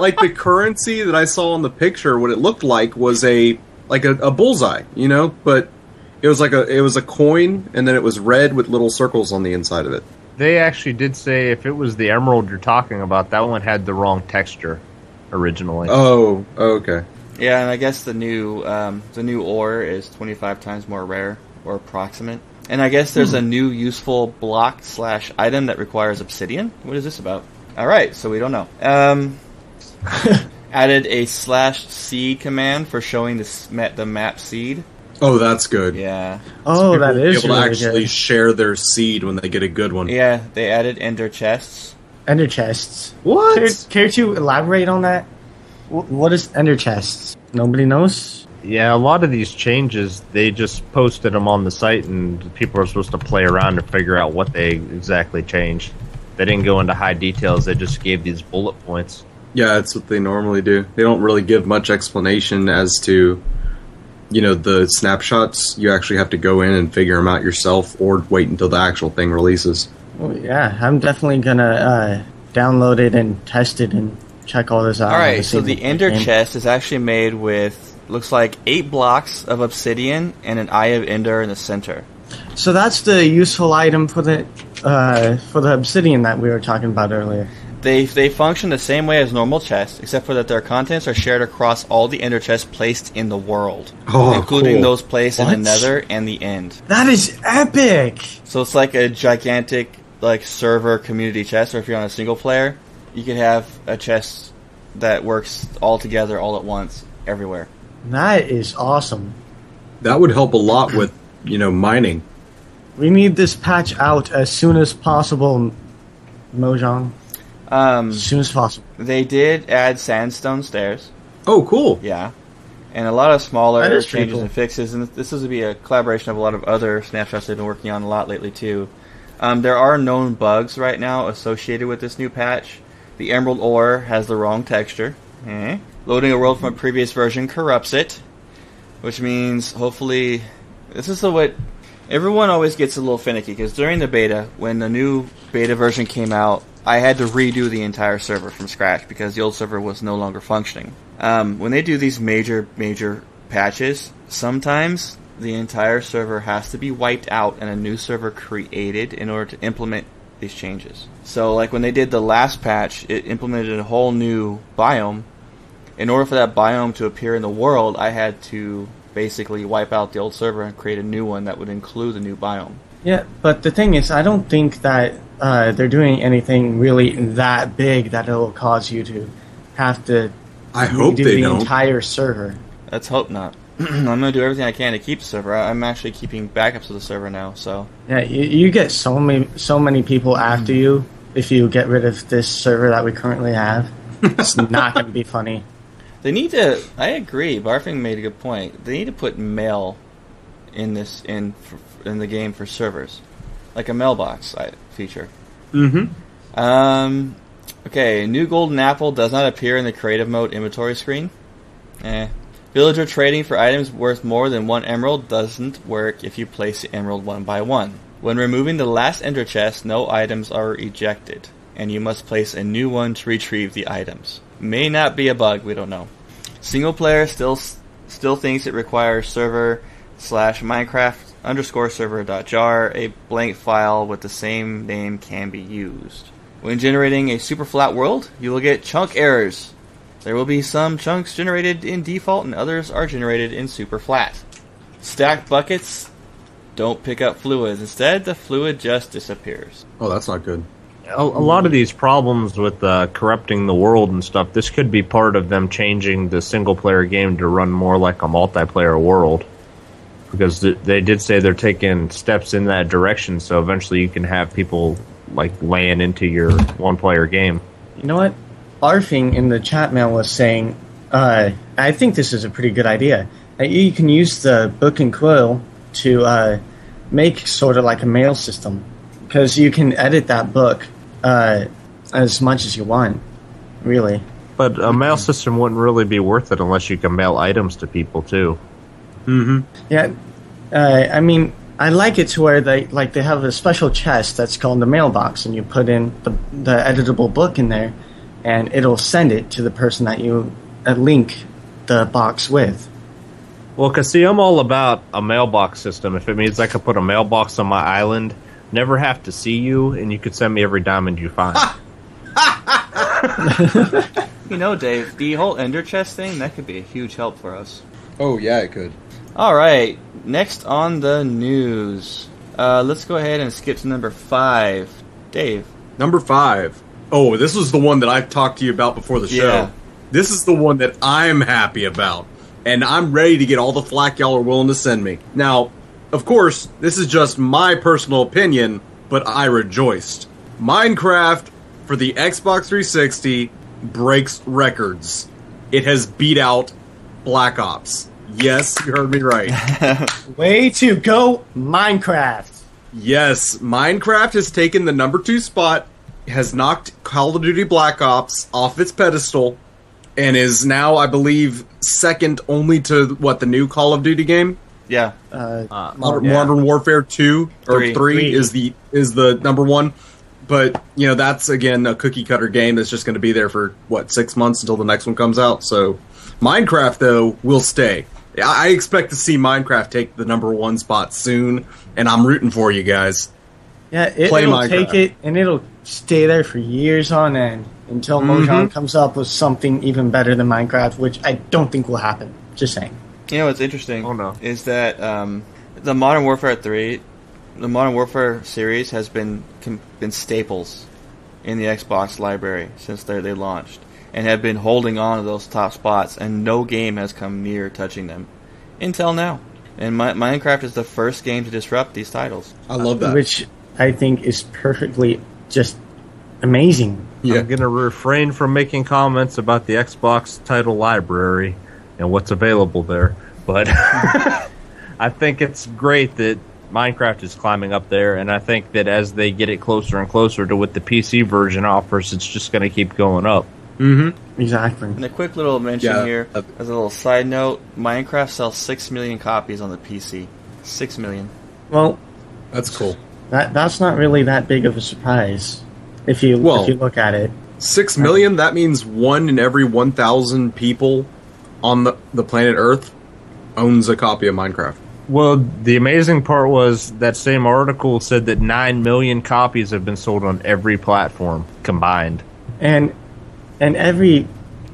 like the currency that I saw in the picture, what it looked like was a like a, a bullseye, you know, but it was like a it was a coin and then it was red with little circles on the inside of it. They actually did say if it was the emerald you're talking about, that one had the wrong texture originally. Oh, okay. Yeah, and I guess the new um, the new ore is 25 times more rare or approximate. And I guess there's a new useful block slash item that requires obsidian. What is this about? All right, so we don't know. Um, added a slash seed command for showing the s- the map seed. Oh, that's good. Yeah, Oh, People that will be is able really to actually good. share their seed when they get a good one. yeah. They added ender chests. Ender chests. What? Care, care to elaborate on that? What is ender chests? Nobody knows. Yeah, a lot of these changes, they just posted them on the site, and people are supposed to play around to figure out what they exactly changed. They didn't go into high details, they just gave these bullet points. Yeah, that's what they normally do. They don't really give much explanation as to, you know, the snapshots. You actually have to go in and figure them out yourself, or wait until the actual thing releases. Well, yeah, I'm definitely gonna uh, download it and test it and check all this out. All right, so the ender game- chest is actually made with looks like eight blocks of obsidian and an eye of ender in the center. So that's the useful item for the uh, for the obsidian that we were talking about earlier. They they function the same way as normal chests, except for that their contents are shared across all the ender chests placed in the world, Oh, including cool. those placed in the Nether and the End. That is epic. So it's like a gigantic like server community chest, or if you're on a single player, you could have a chest that works all together all at once everywhere. That is awesome. That would help a lot with, you know, mining. We need this patch out as soon as possible, Mojang. Um, As soon as possible. they did add sandstone stairs. Oh, cool. Yeah. And a lot of smaller That is pretty changes cool. and fixes, and this is to be a collaboration of a lot of other snapshots they've been working on a lot lately too. Um, there are known bugs right now associated with this new patch. The emerald ore has the wrong texture. Eh. Loading a world from a previous version corrupts it, which means hopefully this is the what everyone always gets a little finicky because during the beta, when the new beta version came out, I had to redo the entire server from scratch because the old server was no longer functioning. Um, when they do these major, major patches, sometimes the entire server has to be wiped out and a new server created in order to implement these changes. So, like when they did the last patch, it implemented a whole new biome. In order for that biome to appear in the world, I had to basically wipe out the old server and create a new one that would include the new biome. Yeah, but the thing is, I don't think that uh, they're doing anything really that big that it'll cause you to have to I hope redo they the don't. entire server. Let's hope not. I'm gonna do everything I can to keep the server. I- I'm actually keeping backups of the server now, so Yeah, you, you get so many so many people after you if you get rid of this server that we currently have. It's not going to be funny. they need to. I agree. Barfing made a good point. They need to put mail in this in for, in the game for servers, like a mailbox feature. Mm-hmm. Um, okay, new golden apple does not appear in the creative mode inventory screen. Eh. Villager trading for items worth more than one emerald doesn't work if you place the emerald one by one. When removing the last ender chest, no items are ejected, and you must place a new one to retrieve the items. May not be a bug, we don't know. Single player still still thinks it requires server slash Minecraft underscore server dot jar. A blank file with the same name can be used. When generating a super flat world, you will get chunk errors. There will be some chunks generated in default and others are generated in super flat. Stack buckets don't pick up fluids. Instead, the fluid just disappears. Oh, that's not good. A, a lot of these problems with uh, corrupting the world and stuff, this could be part of them changing the single player game to run more like a multiplayer world. Because th- they did say they're taking steps in that direction, so eventually you can have people like laying into your one player game. You know what? Arfing in the chat mail was saying, uh, I think this is a pretty good idea. Uh, you can use the book and quill to uh, make sort of like a mail system because you can edit that book uh, as much as you want, really. But a mail system wouldn't really be worth it unless you can mail items to people too. Mm-hmm. Yeah, uh, I mean, I like it to where they like they have a special chest that's called the mailbox, and you put in the the editable book in there, and it'll send it to the person that you uh, link the box with. Well, cause see, I'm all about a mailbox system. If it means I could put a mailbox on my island, never have to see you, and you could send me every diamond you find. You know, Dave, the whole Ender chest thing that could be a huge help for us. Oh yeah, it could. All right, next on the news, uh, let's go ahead and skip to number five. Dave, Number five. Oh, this was the one that I talked to you about before the show. Yeah. This is the one that I'm happy about. And I'm ready to get all the flack y'all are willing to send me. Now, of course, this is just my personal opinion, but I rejoiced. Minecraft for the Xbox 360 breaks records. It has beat out Black Ops. Yes, you heard me right. Way to go, Minecraft! Yes, Minecraft has taken the number two spot, has knocked Call of Duty Black Ops off its pedestal, and is now, I believe, second only to what the new Call of Duty game, yeah, Uh, Modern, yeah. Modern Warfare Two or Three. three, Three. is the is the number one. But you know that's again a cookie cutter game that's just going to be there for what six months until the next one comes out. So Minecraft though will stay. I I expect to see Minecraft take the number one spot soon, and I'm rooting for you guys. yeah, it, Play it'll Minecraft. take it and it'll stay there for years on end until Mhm. Mojang comes up with something even better than Minecraft, which I don't think will happen. Just saying. you know what's interesting? Oh, no. is that um, the Modern Warfare three, the Modern Warfare series has been com- been staples in the Xbox library since they they launched, and have been holding on to those top spots, and no game has come near touching them until now. And Mi- Minecraft is the first game to disrupt these titles. I love that. Which I think is perfectly just amazing. yeah. I'm gonna refrain from making comments about the Xbox title library and what's available there, but I think it's great that Minecraft is climbing up there, and I think that as they get it closer and closer to what the PC version offers, it's just gonna keep going up. Mm-hmm. Exactly. And a quick little mention Yeah. here, as a little side note, Minecraft sells six million copies on the PC. Six million. Well, That's cool. that that's not really that big of a surprise if you Well- if you look at it. Six million. That means one in every one thousand people on the, the planet Earth owns a copy of Minecraft. Well, the amazing part was that same article said that 9 million copies have been sold on every platform combined. And and every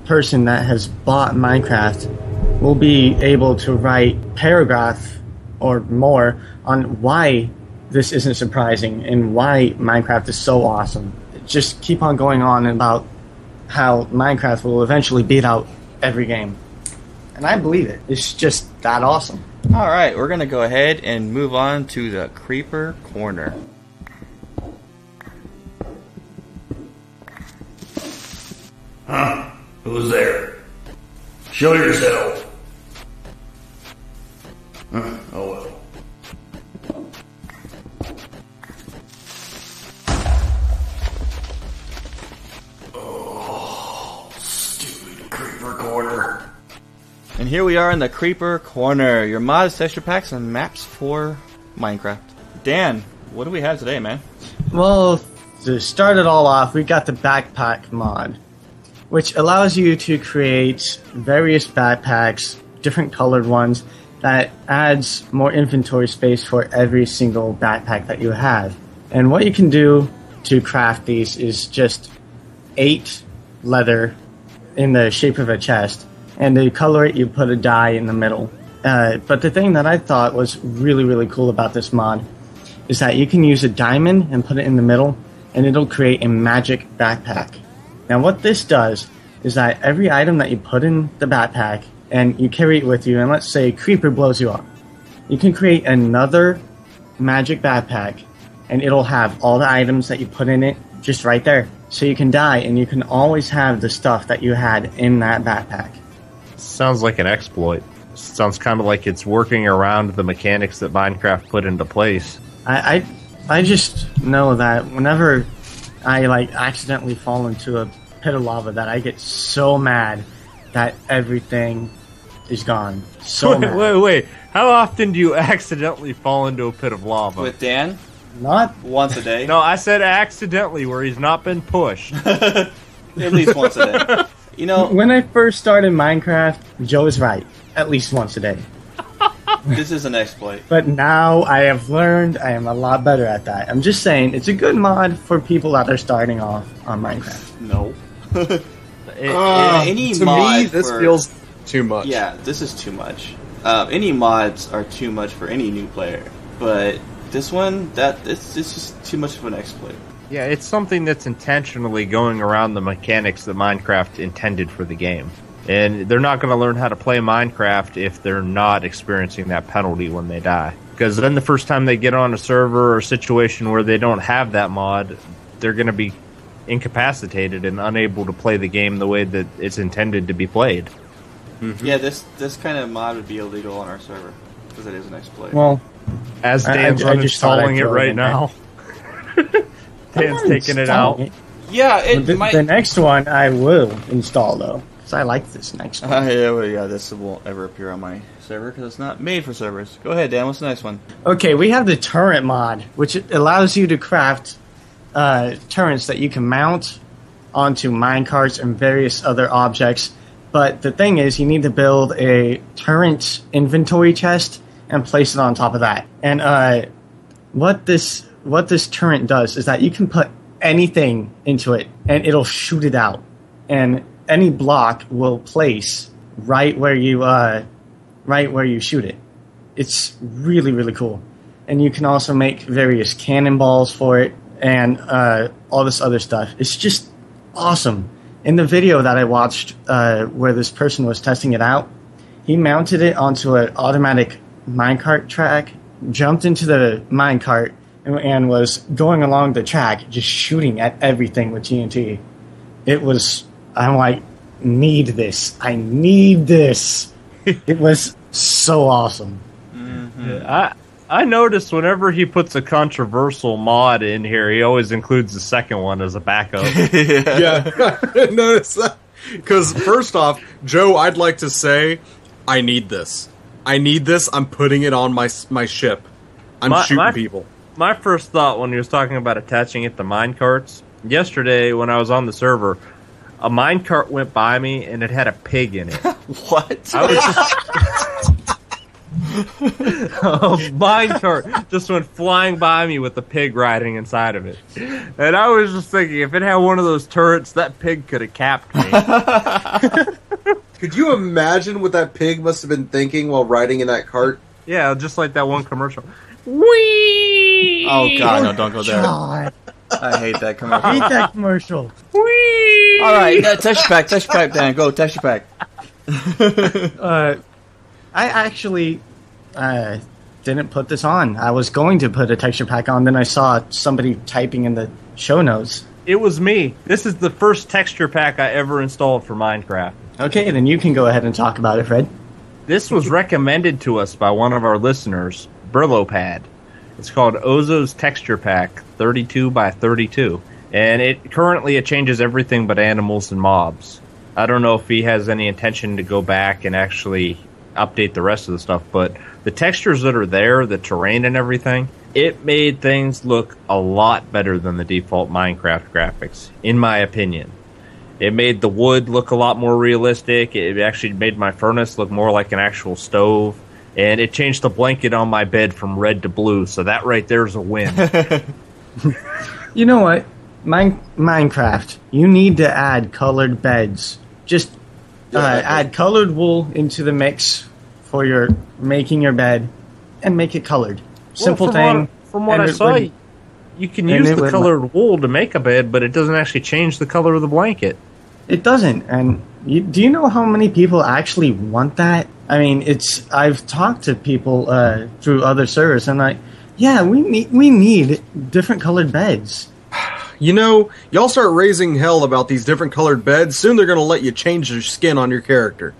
person that has bought Minecraft will be able to write paragraph or more on why this isn't surprising and why Minecraft is so awesome. Just keep on going on about how Minecraft will eventually beat out every game. And I believe it. It's just that awesome. All right, we're gonna go ahead and move on to the creeper corner. Who's there? Show yourself. Huh, oh well. Oh, stupid creeper corner. And here we are in the creeper corner. Your mods, texture packs, and maps for Minecraft. Dan, what do we have today, man? Well, to start it all off, we got the backpack mod, which allows you to create various backpacks, different colored ones, that adds more inventory space for every single backpack that you have. And what you can do to craft these is just eight leather in the shape of a chest, and to color it, you put a dye in the middle. Uh, but the thing that I thought was really, really cool about this mod is that you can use a diamond and put it in the middle, and it'll create a magic backpack. Now, what this does is that every item that you put in the backpack and you carry it with you, and let's say creeper blows you up, you can create another magic backpack, and it'll have all the items that you put in it just right there. So you can die, and you can always have the stuff that you had in that backpack. Sounds like an exploit. Sounds kind of like it's working around the mechanics that Minecraft put into place. I, I I just know that whenever I like accidentally fall into a pit of lava, that I get so mad that everything is gone. So wait, mad. wait, wait. How often do you accidentally fall into a pit of lava? With Dan, Not once a day. no, I said accidentally, where he's not been pushed. At least once a day. You know, when I first started Minecraft, Joe is right. At least once a day. This is an exploit. But now I have learned I am a lot better at that. I'm just saying it's a good mod for people that are starting off on Minecraft. No. It- Uh, any to mod me, this for- feels too much. Yeah, this is too much. Uh, any mods are too much for any new player, but this one, that it's, it's just too much of an exploit. Yeah, it's something that's intentionally going around the mechanics that Minecraft intended for the game. And they're not going to learn how to play Minecraft if they're not experiencing that penalty when they die. Because then the first time they get on a server or a situation where they don't have that mod, they're going to be incapacitated and unable to play the game the way that it's intended to be played. Mm-hmm. Yeah, this this kind of mod would be illegal on our server because it is an exploit. Well, As I- I- Dan's I I'd uninstalling it throw it right now. Dan's taking it out. yeah, it The, might. the next one I will install though, because I like this next one. Uh, yeah, well, yeah, this won't ever appear on my server because it's not made for servers. Go ahead, Dan. What's the next one? Okay, we have the turret mod, which allows you to craft uh, turrets that you can mount onto minecarts and various other objects. But the thing is, you need to build a turret inventory chest and place it on top of that. And uh, what this what this turret does is that you can put anything into it and it'll shoot it out, and any block will place right where you uh, right where you shoot it. It's really really cool, and you can also make various cannonballs for it and uh, all this other stuff. It's just awesome. In the video that I watched, uh, where this person was testing it out, he mounted it onto an automatic minecart track, jumped into the minecart, and, and was going along the track, just shooting at everything with TNT. It was, I'm like, need this. I need this. it was so awesome. Mm-hmm. I I noticed whenever he puts a controversial mod in here, he always includes the second one as a backup. yeah. Notice that. Because first off, Joe, I'd like to say, I need this. I need this. I'm putting it on my my ship. I'm My- shooting my- people. My first thought when he was talking about attaching it to mine carts yesterday when I was on the server, a minecart went by me and it had a pig in it. What? I was a minecart just went flying by me with a pig riding inside of it, and I was just thinking, if it had one of those turrets, that pig could have capped me. Could you imagine what that pig must have been thinking while riding in that cart? yeah, just like that one commercial. Whee! oh God, no! Don't go there. God, I hate that I commercial. hate that commercial. Whee! All right, uh, texture pack, texture pack, Dan. Go texture pack. Uh, I actually uh, didn't put this on. I was going to put a texture pack on, then I saw somebody typing in the show notes. It was me. This is the first texture pack I ever installed for Minecraft. Okay, then you can go ahead and talk about it, Fred. This was recommended to us by one of our listeners, Brilopad. It's called Ozo's Texture Pack 32 by 32. And it currently it changes everything but animals and mobs. I don't know if he has any intention to go back and actually update the rest of the stuff, but the textures that are there, the terrain and everything, it made things look a lot better than the default Minecraft graphics, in my opinion. It made the wood look a lot more realistic. It actually made my furnace look more like an actual stove. And it changed the blanket on my bed from red to blue. So that right there is a win. You know what? Mine- Minecraft, you need to add colored beds. Just uh, add colored wool into the mix for your making your bed and make it colored. Simple Well, from thing. What, from what and I saw, would- you can use it the would- colored wool to make a bed, but it doesn't actually change the color of the blanket. It doesn't. And you, do you know how many people actually want that? I mean, it's. I've talked to people uh, through other servers, and like, yeah, we need we need different colored beds. You know, y'all start raising hell about these different colored beds. Soon they're going to let you change your skin on your character.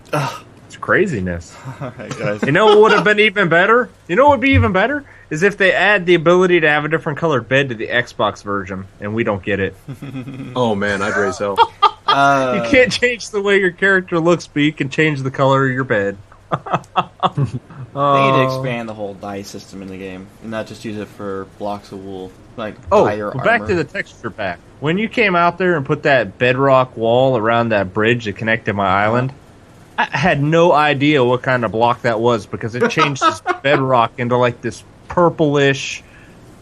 It's craziness. All right, guys. You know what would have been even better? You know what would be even better? Is if they add the ability to have a different colored bed to the Xbox version, and we don't get it. Oh man, I'd raise hell. Uh, you can't change the way your character looks, but you can change the color of your bed. They need to Oh. expand the whole dye system in the game and not just use it for blocks of wool. Like Oh, dye your well, back armor. to the texture pack. When you came out there and put that bedrock wall around that bridge that connected my island, I had no idea what kind of block that was because it changed this bedrock into like this purplish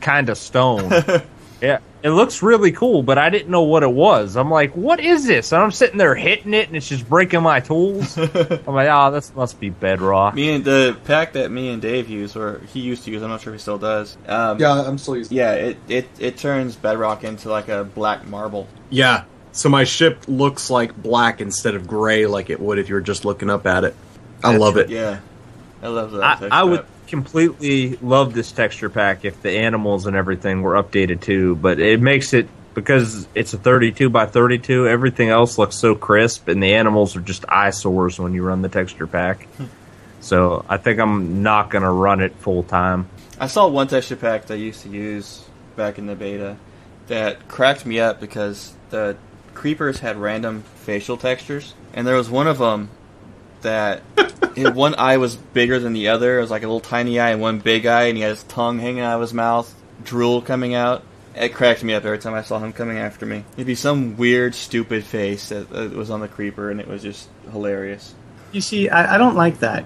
kind of stone. yeah, it looks really cool, but I didn't know what it was. I'm like, what is this? And I'm sitting there hitting it, and it's just breaking my tools. I'm like, oh, this must be bedrock. Me and the pack that me and Dave use, or he used to use, I'm not sure if he still does. Um, Yeah, I'm still using. yeah, it, it it turns bedrock into like a black marble. Yeah. So my ship looks like black instead of gray, like it would if you were just looking up at it. I love it. Yeah, I love that. I, I would pack. Completely love this texture pack if the animals and everything were updated too, but it makes it because it's a 32 by 32. Everything else looks so crisp, and the animals are just eyesores when you run the texture pack. Hmm. so I think I'm not gonna run it full time. I saw one texture pack that I used to use back in the beta that cracked me up because the creepers had random facial textures, and there was one of them that one eye was bigger than the other. It was like a little tiny eye and one big eye, and he had his tongue hanging out of his mouth, drool coming out. It cracked me up every time I saw him coming after me. It'd be some weird, stupid face that, that was on the creeper, and it was just hilarious. You see, I, I don't like that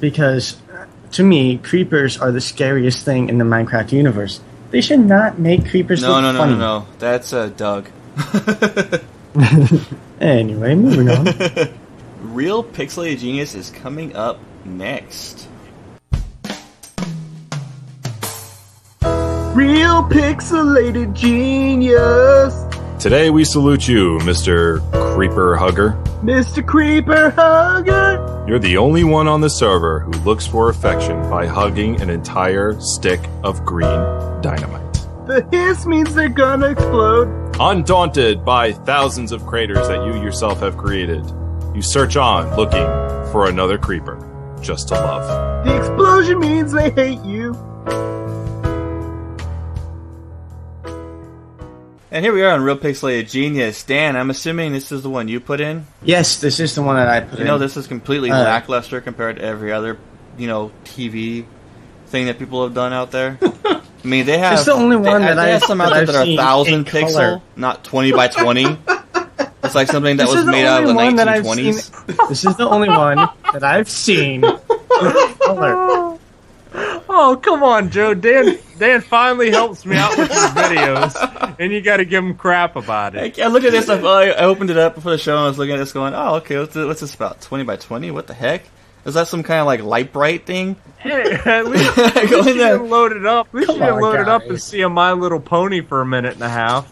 because to me, creepers are the scariest thing in the Minecraft universe. They should not make creepers No, look no, no, funny. no, no. That's uh, Doug. Anyway, moving on. Real Pixelated Genius is coming up next. Real pixelated genius, Today we salute you, Mr. Creeper Hugger. Mr. Creeper Hugger. You're the only one on the server who looks for affection by hugging an entire stick of green dynamite. The hiss means they're gonna explode. Undaunted by thousands of craters that you yourself have created, you search on looking for another creeper just to love. The explosion means they hate you. And here we are on Real Pixelated Genius. Dan, I'm assuming this is the one you put in. Yes, this is the one that I put You in. know, this is completely Uh, lackluster compared to every other, you know, TV thing that people have done out there. I mean, they have. It's the only one they, that they I've- have some out there I've that are seen thousand in pixel, color. not twenty by twenty. it's like something that This was made out of the only one that I've 1920s. seen- This is the only one that I've seen. in. Oh come on, Joe! Dan Dan finally helps me out with these videos, and you got to give him crap about it. I looked at this. I, oh, I opened it up before the show, and I was looking at this, going, "Oh, okay. What's, this- what's this about? Twenty by twenty? What the heck? Is that some kind of like Lite-Brite thing?" Hey, at least, Go at least in you there. didn't load it up. At least Come you didn't on, load it up and see a My Little Pony for a minute and a half.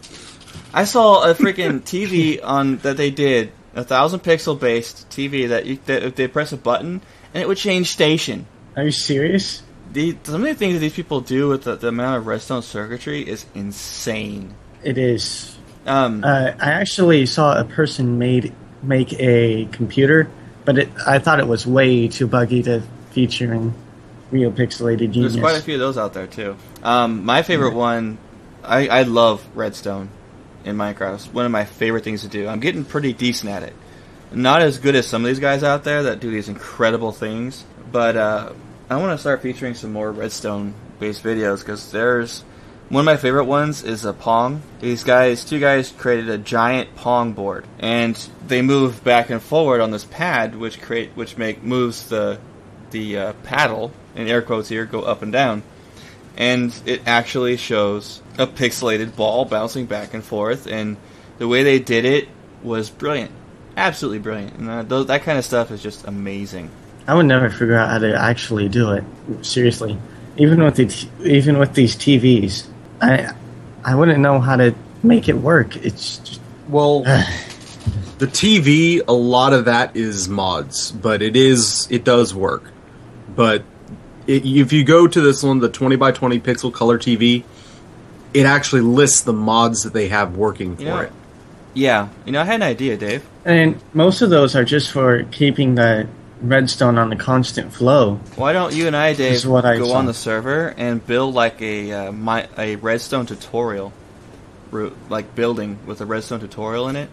I saw a freaking TV on that they did a thousand pixel based TV that you that if they press a button and it would change station. Are you serious? The, some of the things that these people do with the, the amount of redstone circuitry is insane. It is. Um, Uh, I actually saw a person made make a computer, but it, I thought it was way too buggy to feature in real pixelated genius. there's quite a few of those out there too. Um, my favorite one, I, I love redstone in Minecraft. It's one of my favorite things to do. I'm getting pretty decent at it. Not as good as some of these guys out there that do these incredible things, but uh, I want to start featuring some more redstone based videos because there's one of my favorite ones is a Pong. These guys, two guys, created a giant Pong board, and they move back and forward on this pad, which create which make moves the the uh, paddle in air quotes here go up and down, and it actually shows a pixelated ball bouncing back and forth, and the way they did it was brilliant, absolutely brilliant, and uh, those, that kind of stuff is just amazing. I would never figure out how to actually do it. Seriously, even with the t- even with these TVs, I I wouldn't know how to make it work. It's just Well, the TV, a lot of that is mods, but it is it does work. But it, if you go to this one, the 20 by 20 pixel color TV, it actually lists the mods that they have working for You know, it. yeah, you know, I had an idea, Dave. and most of those are just for keeping the redstone on the constant flow. Why don't you and I, Dave, is what I go saw. on the server and build like a uh, my, a redstone tutorial, route, like building with a redstone tutorial in it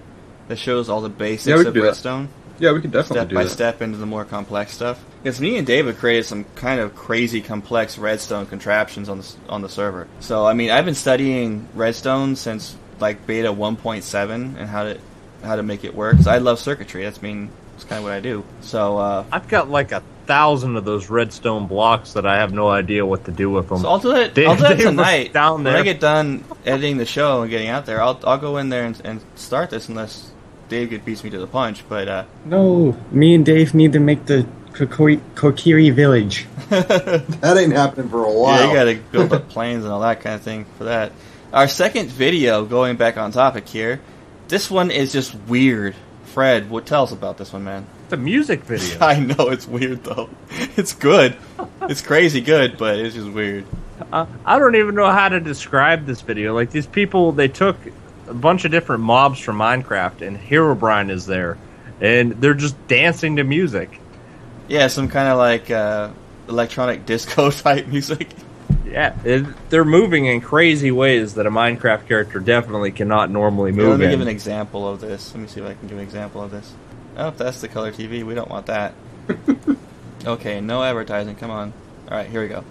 that shows all the basics we of redstone. that. Redstone. Yeah, we can definitely step do by that. step into the more complex stuff. Because me and David created some kind of crazy complex redstone contraptions on the on the server. So I mean, I've been studying redstone since like beta 1.7 and how to how to make it work. 'Cause I love circuitry. That's mean that's kind of what I do. So uh, I've got like a thousand of those redstone blocks that I have no idea what to do with them. So I'll do it. They- I'll do it they were tonight. down When I there. get done editing the show and getting out there, I'll I'll go in there and, and start this unless Dave get- beats me to the punch. But uh, No, me and Dave need to make the Kokiri, Kokiri village. That ain't happening for a while. yeah, you got to build up planes and all that kind of thing for that. Our second video, going back on topic here, this one is just weird. Fred, what tell us about this one, man? The music video. I know it's weird though. It's good. It's crazy good, but it's just weird. Uh, I don't even know how to describe this video. Like these people, they took a bunch of different mobs from Minecraft, and Herobrine is there, and they're just dancing to music. Yeah, some kind of like uh, electronic disco type music. Yeah, it, they're moving in crazy ways that a Minecraft character definitely cannot normally Here, let move me in. give an example of this. Let me see if I can give an example of this. Oh, that's the color TV. We don't want that. okay, no advertising. Come on. All right, here we go.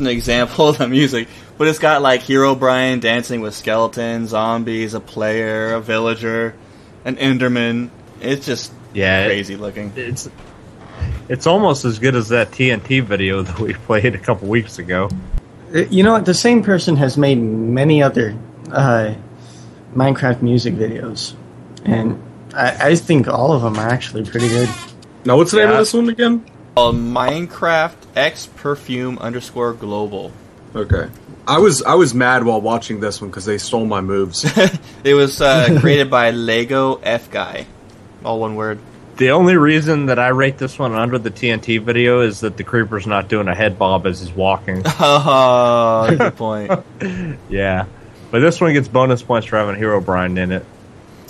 An example of the music, but it's got like Herobrine dancing with skeletons, zombies, a player, a villager, an Enderman. It's just yeah, it- crazy looking. it's it's almost as good as that TNT video that we played a couple weeks ago. Uh, You know what? The same person has made many other uh, Minecraft music videos, and I, I think all of them are actually pretty good. Now, what's the name of this one again? Called Minecraft X Perfume underscore Global. Okay. I was I was mad while watching this one because they stole my moves. It was uh, created by Lego F Guy. All one word. The only reason that I rate this one under the TNT video is that the creeper's not doing a head bob as he's walking. Oh, good point. yeah, but this one gets bonus points for having Herobrine in it.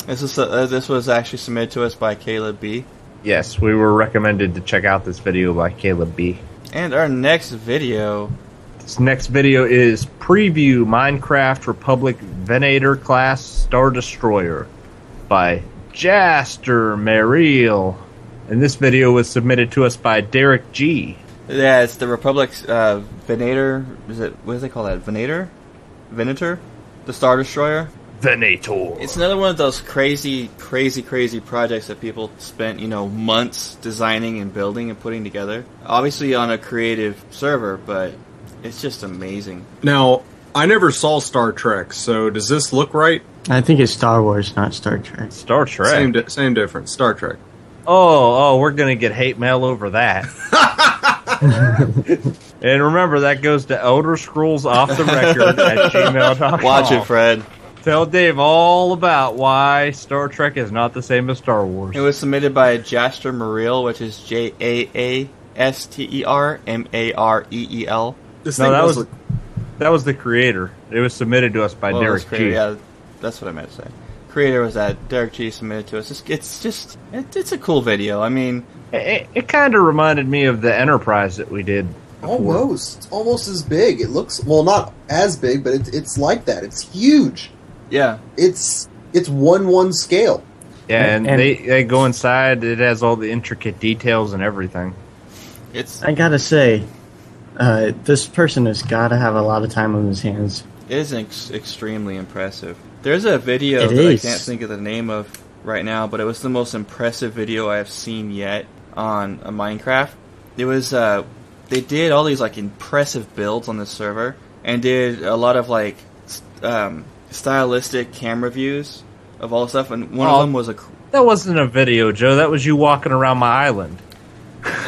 This is uh, this was actually submitted to us by Caleb B. Yes, we were recommended to check out this video by Caleb B. And our next video, This next video is preview Minecraft Republic Venator class Star Destroyer by Jaaster Mareel. And this video was submitted to us by Derek G. yeah, it's the Republic's uh, Venator. Is it what do they call that? Venator, Venator, the Star Destroyer. Venator. It's another one of those crazy, crazy, crazy projects that people spent, you know, months designing and building and putting together. Obviously on a creative server, but it's just amazing. now, I never saw Star Trek, so does this look right? I think it's Star Wars, not Star Trek. Star Trek. Same di- same difference. Star Trek. Oh, oh, we're gonna get hate mail over that. and remember, that goes to Elder Scrolls off the record at gmail.com. Watch it, Fred. Tell Dave all about why Star Trek is not the same as Star Wars. It was submitted by Jaaster Mareel, which is J A A S T E R M A R E E L. This no, that does was look- that was the creator. It was submitted to us by Well, Derek creator- G. Yeah, that's what I meant to say. Creator was that Derek G submitted to us. It's, it's just it, it's a cool video. I mean, It, it, it kind of reminded me of the Enterprise that we did. before. Almost. It's almost as big. It looks well, not as big, but it's it's like that. It's huge. Yeah, It's it's one one scale. Yeah, and, And- they, they go inside. It has all the intricate details and everything. it's I gotta say, uh, this person has gotta have a lot of time on his hands. It is ex- extremely impressive. There's a video It that is. I can't think of the name of right now, but it was the most impressive video I have seen yet on a Minecraft. It was uh, they did all these like impressive builds on this server and did a lot of like um, stylistic camera views of all the stuff, and one Oh. of them was a cr- That wasn't a video, Joe. That was you walking around my island.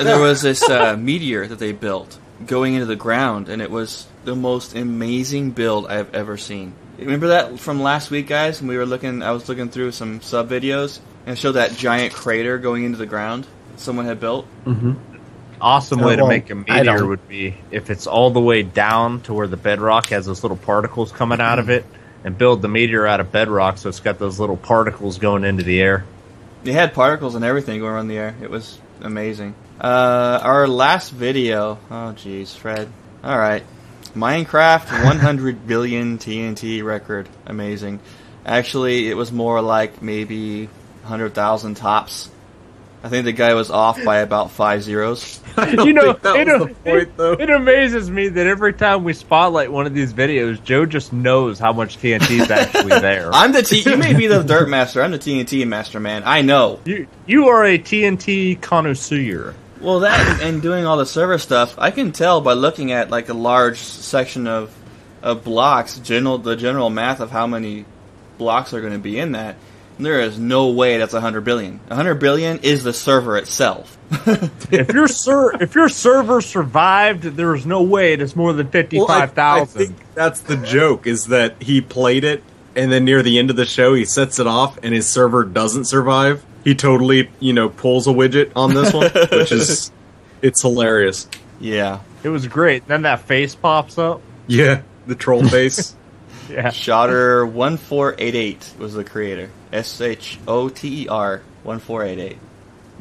there was this uh, meteor that they built going into the ground, and it was the most amazing build I have ever seen. Remember that from last week, guys? When we were looking, I was looking through some sub videos and it showed that giant crater going into the ground someone had built. Awesome Oh, way to make a meteor would be if it's all the way down to where the bedrock has those little particles coming out of it, and build the meteor out of bedrock, so it's got those little particles going into the air. It had particles and everything going around the air. It was amazing. Uh, our last video. Oh, jeez, Fred. All right. Minecraft 100 billion TNT record. Amazing. Actually, it was more like maybe 100,000 tops. I think the guy was off by about five zeros. you know, it, the point, though. it amazes me that every time we spotlight one of these videos, Joe just knows how much TNT is actually there. I'm the T. You may be the dirt master. I'm the TNT master, man. I know. you, you are a TNT connoisseur. Well, that and doing all the server stuff, I can tell by looking at like a large section of of blocks, general the general math of how many blocks are going to be in that. There is no way that's 100 billion. 100 billion is the server itself. if your ser- if your server survived, there is no way it's more than 55,000. Well, I- I think that's the joke is that he played it and then near the end of the show he sets it off and his server doesn't survive. He totally, you know, pulls a Wigit on this one, which is it's hilarious. yeah. It was great. Then that face pops up. Yeah, the troll face. Yeah. Shoter 1488 was the creator. S H O T E R 1488.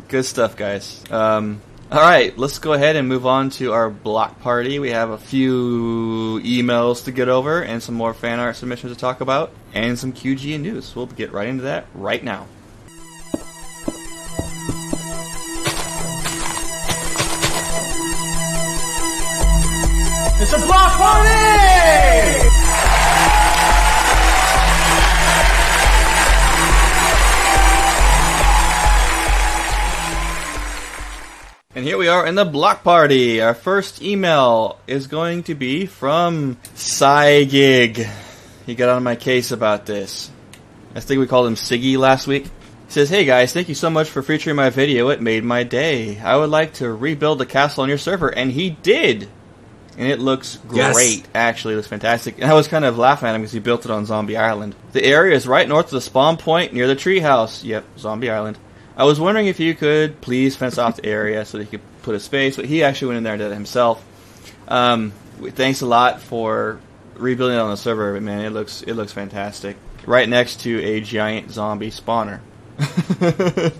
Good stuff, guys. Um, all right, let's go ahead and move on to our block party. We have a few emails to get over and some more fan art submissions to talk about and some QG news. We'll get right into that right now. And here we are in the block party. Our first email is going to be from Cygig. He got on my case about this. I think we called him Siggy last week. He says, Hey guys, thank you so much for featuring my video. It made my day. I would like to rebuild the castle on your server. And he did. And it looks Yes. great. Actually, it looks fantastic. And I was kind of laughing at him because he built it on Zombie Island. The area is right north of the spawn point near the treehouse. Yep, Zombie Island. I was wondering if you could please fence off the area so that he could put a space, but he actually went in there and did it himself. Um, thanks a lot for rebuilding it on the server, but man, it looks it looks fantastic. Right next to a giant zombie spawner.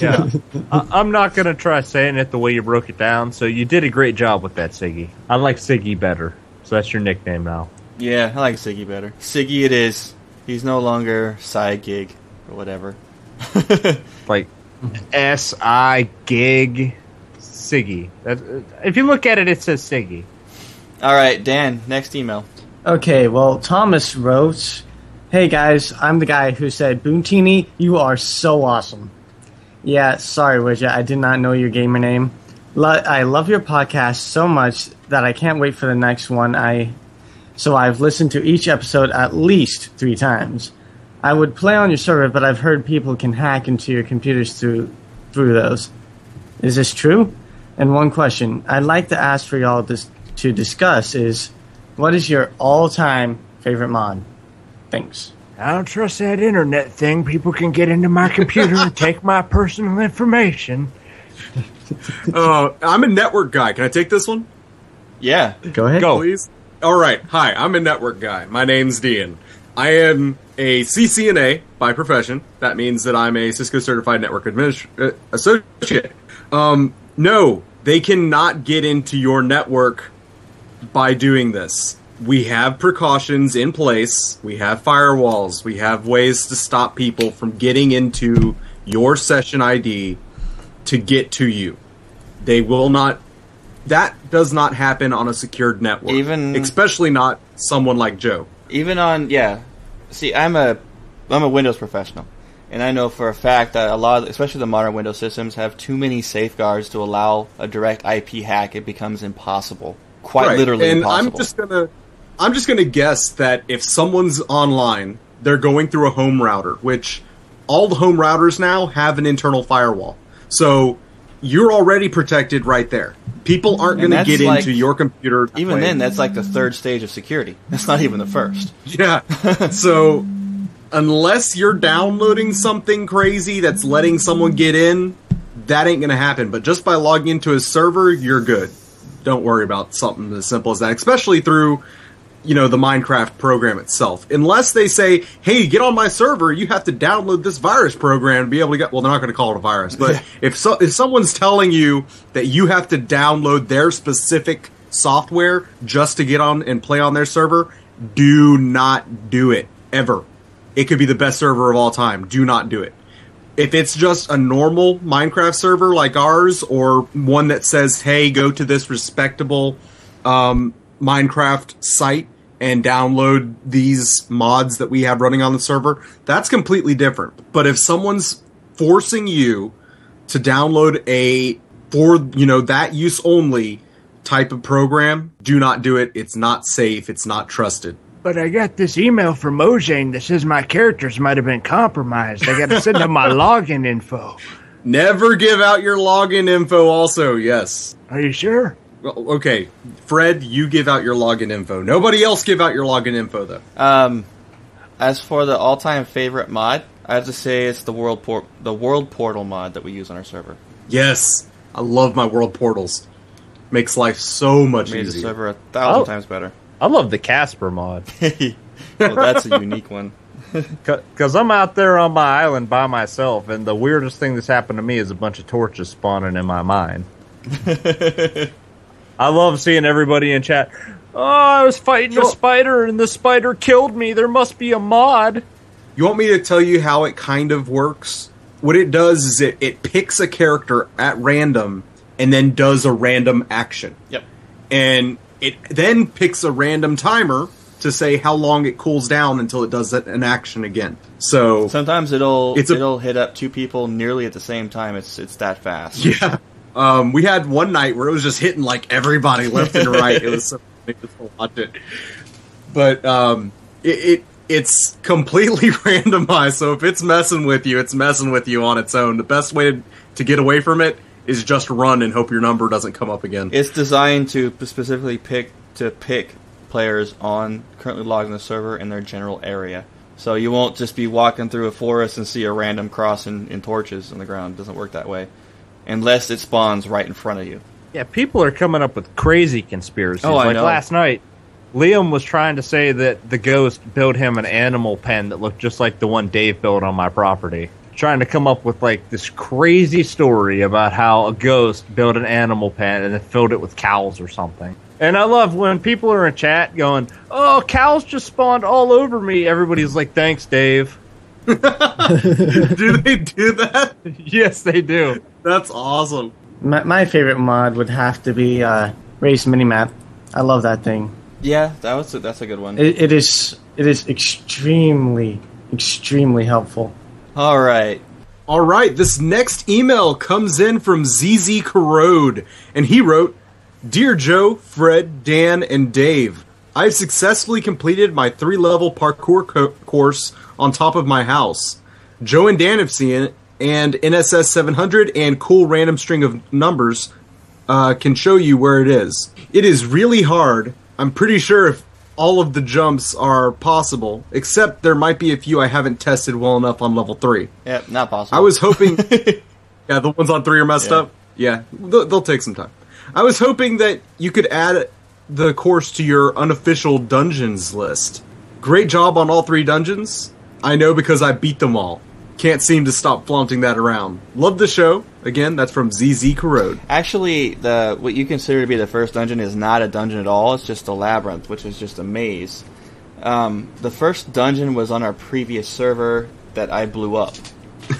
Yeah. I- I'm not going to try saying it the way you broke it down. So you did a great job with that, Siggy. I like Siggy better. So that's your nickname now. Yeah, I like Siggy better. Siggy it is. He's no longer side gig or whatever. Like S I gig Siggy. Uh, if you look at it, it says Siggy. All right, Dan. Next email. Okay, well, Thomas wrote, Hey guys, I'm the guy who said, Boontini, you are so awesome. Yeah, sorry, Wigit, I did not know your gamer name. Lo- I love your podcast so much that I can't wait for the next one. I so I've listened to each episode at least three times. I would play on your server, but I've heard people can hack into your computers through through those. Is this true? And one question I'd like to ask for y'all dis- to discuss is, what is your all-time favorite mod? Thanks. I don't trust that internet thing. People can get into my computer and take my personal information. uh, I'm a network guy. Can I take this one? Yeah. Go ahead. Go. please? All right. Hi, I'm a network guy. My name's Dean. I am a CCNA by profession. That means that I'm a Cisco Certified Network Administ- uh, Associate. Um, no, they cannot get into your network by doing this. We have precautions in place. We have firewalls. We have ways to stop people from getting into your session ID to get to you. They will not. That does not happen on a secured network. Even- especially not someone like Joe. even on yeah see i'm a i'm a windows professional and i know for a fact that a lot of, especially the modern windows systems have too many safeguards to allow a direct ip hack it becomes impossible quite Right. literally and impossible I'm just gonna I'm just gonna guess that if someone's online, they're going through a home router, which all the home routers now have an internal firewall. So you're already protected right there. People aren't going to get like- into your computer. even way. then that's like the third stage of security that's not even the first Yeah. so unless you're downloading something crazy that's letting someone get in, that ain't gonna happen. But just by logging into a server, you're good. Don't worry about something as simple as that, especially through you know the Minecraft program itself. Unless they say, "Hey, get on my server, you have to download this virus program to be able to get." Well, they're not going to call it a virus, but if so, if someone's telling you that you have to download their specific software just to get on and play on their server, do not do it ever. It could be the best server of all time. Do not do it. If it's just a normal Minecraft server like ours, or one that says, "Hey, go to this respectable um, Minecraft site and download these mods that we have running on the server, that's completely different. But if someone's forcing you to download a for you know that use only type of program, do not do it. It's not safe. It's not trusted. But I got this email from Mojang that says my characters might have been compromised. I got to send them my login info. Never give out your login info. Also, yes. Are you sure? Well, okay, Fred, you give out your login info. Nobody else give out your login info though. Um, as for the all-time favorite mod, I have to say it's the world port, the world portal mod that we use on our server. Yes, I love my world portals. Makes life so much Made the easier. server a thousand Oh. times better. I love the Casper mod well, that's a unique one. because I'm out there on my island by myself, and the weirdest thing that's happened to me is a bunch of torches spawning in my mind. I love seeing everybody in chat. Oh, I was fighting a spider, and the spider killed me. There must be a mod. You want me to tell you how it kind of works? What it does is it, it picks a character at random and then does a random action. Yep. And it then picks a random timer to say how long it cools down until it does an action again. So, Sometimes it'll It's a- it'll hit up two people nearly at the same time. It's it's that fast. yeah. Um, we had one night where it was just hitting like everybody left and right. It was so funny to watch it. But um, it, it it's completely randomized. So if it's messing with you, it's messing with you on its own. The best way to, get away from it is just run and hope your number doesn't come up again. It's designed to specifically pick to pick players on currently logged in the server in their general area. So you won't just be walking through a forest and see a random cross in torches on the ground. It doesn't work that way. Unless it spawns right in front of you. Yeah, people are coming up with crazy conspiracies. Oh, I like know. last night, Liam was trying to say that the ghost built him an animal pen that looked just like the one Dave built on my property. Trying to come up with like this crazy story about how a ghost built an animal pen and then filled it with cows or something. And I love when people are in chat going, "Oh, cows just spawned all over me." Everybody's like, "Thanks, Dave." do they do that? yes, they do. That's awesome. My, my favorite mod would have to be uh, Rei's Minimap. I love that thing. Yeah, that was a, that's a good one. It, it is it is extremely extremely helpful. All right. All right, this next email comes in from ZZ Corrode, and he wrote, "Dear Joe, Fred, Dan, and Dave, I've successfully completed my three-level parkour co- course on top of my house. Joe and Dan have seen it, and NSS 700 and cool random string of numbers uh, can show you where it is. It is really hard. I'm pretty sure if all of the jumps are possible, except there might be a few I haven't tested well enough on level three. Yeah, not possible. I was hoping. yeah, the ones on three are messed Yeah. up. Yeah, they'll, they'll take some time. I was hoping that you could add the course to your unofficial dungeons list. Great job on all three dungeons. I know because I beat them all. Can't seem to stop flaunting that around. Love the show. Again, that's from ZZ Corrode. Actually, the what you consider to be the first dungeon is not a dungeon at all. It's just a labyrinth, which is just a maze. Um, the first dungeon was on our previous server that I blew up.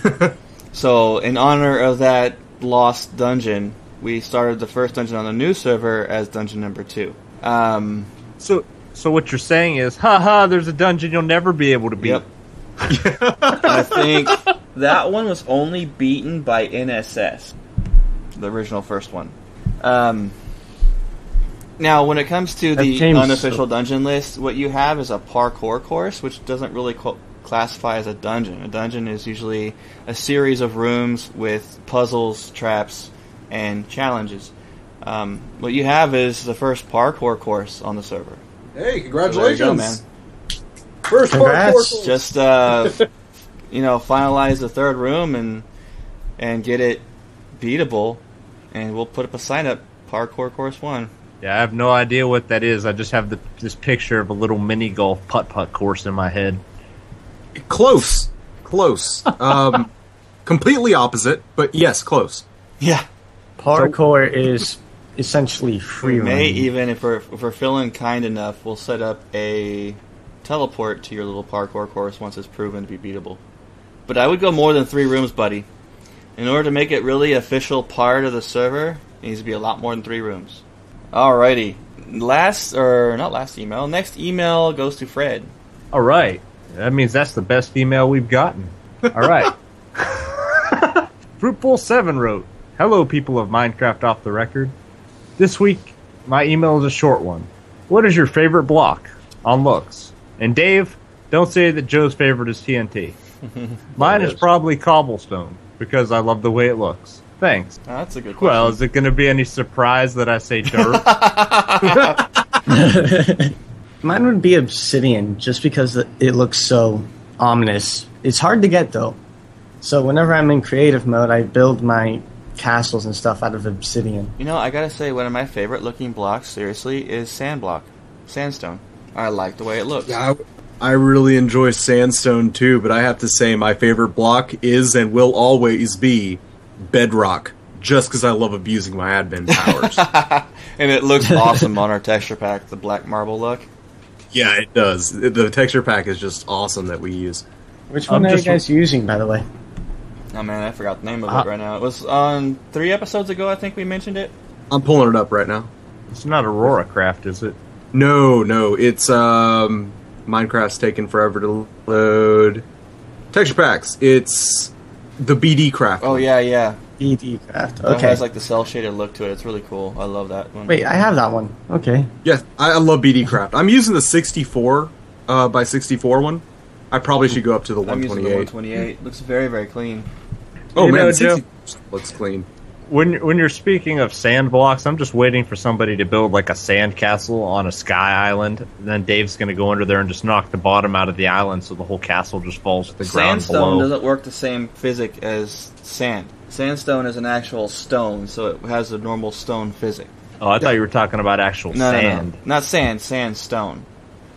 so, in honor of that lost dungeon, we started the first dungeon on the new server as dungeon number two. Um, So, so what you're saying is, haha, there's a dungeon you'll never be able to beat. Yep. I think that one was only beaten by NSS, the original first one. Um, now, when it comes to the seems- unofficial dungeon list, what you have is a parkour course, which doesn't really co- classify as a dungeon. A dungeon is usually a series of rooms with puzzles, traps, and challenges. Um, what you have is the first parkour course on the server. Hey, There congratulations! you go, man. First Congrats. parkour course. just uh, you know finalize the third room and and get it beatable and we'll put up a sign up parkour course one Yeah, I have no idea what that is. I just have the, this picture of a little mini golf putt putt course in my head. Close, close. Um, completely opposite, but yes, close. Yeah. Parkour is essentially free We may even, if we're, if we're feeling kind enough, we'll set up a teleport to your little parkour course once it's proven to be beatable. But I would go more than three rooms, buddy. In order to make it really official part of the server, it needs to be a lot more than three rooms. Alrighty. Last, or not last email, next email goes to Fred. All right. That means that's the best email we've gotten. All right. Fruitful7 wrote Hello, people of Minecraft Off the Record. This week, my email is a short one. What is your favorite block on looks? And Dave, don't say that Joe's favorite is TNT. Mine is probably cobblestone because I love the way it looks. Thanks. Oh, that's a good question. Well, is it going to be any surprise that I say dirt? Mine would be obsidian, just because it it looks so ominous. It's hard to get though. So whenever I'm in creative mode, I build my castles and stuff out of obsidian. You know, I gotta say, one of my favorite looking blocks, seriously, is sand block. Sandstone. I like the way it looks. Yeah, I, I really enjoy sandstone too, but I have to say my favorite block is and will always be bedrock. Just because I love abusing my admin powers. And it looks awesome on our texture pack, the black marble look. yeah, it does. The texture pack is just awesome that we use. Which I'm one are you just- guys using, by the way? Oh man, I forgot the name of Uh, it right now. It was on three episodes ago, I think we mentioned it. I'm pulling it up right now. it's not Aurora Craft, is it? No, no, it's um Minecraft's taking forever to load. Texture packs. It's the BD craft. Oh yeah, yeah. BD craft. Okay. It has like the cell shaded look to it. It's really cool. I love that one. Wait, I have that one. Okay. Yes, I, I love BD craft. I'm using the 64 uh, by 64 one. I probably should go up to the I'm using the 128. 128. Looks very, very clean. Oh You man, know, the Joe- 60 looks clean. When when you're speaking of sand blocks, I'm just waiting for somebody to build like a sand castle on a sky island. And then Dave's going to go under there and just knock the bottom out of the island, so the whole castle just falls to the ground Sandstone below. doesn't work the same physic as sand. Sandstone is an actual stone, so it has a normal stone physic. Oh, I thought you were talking about actual No, no, sand. no, not sand. Sandstone,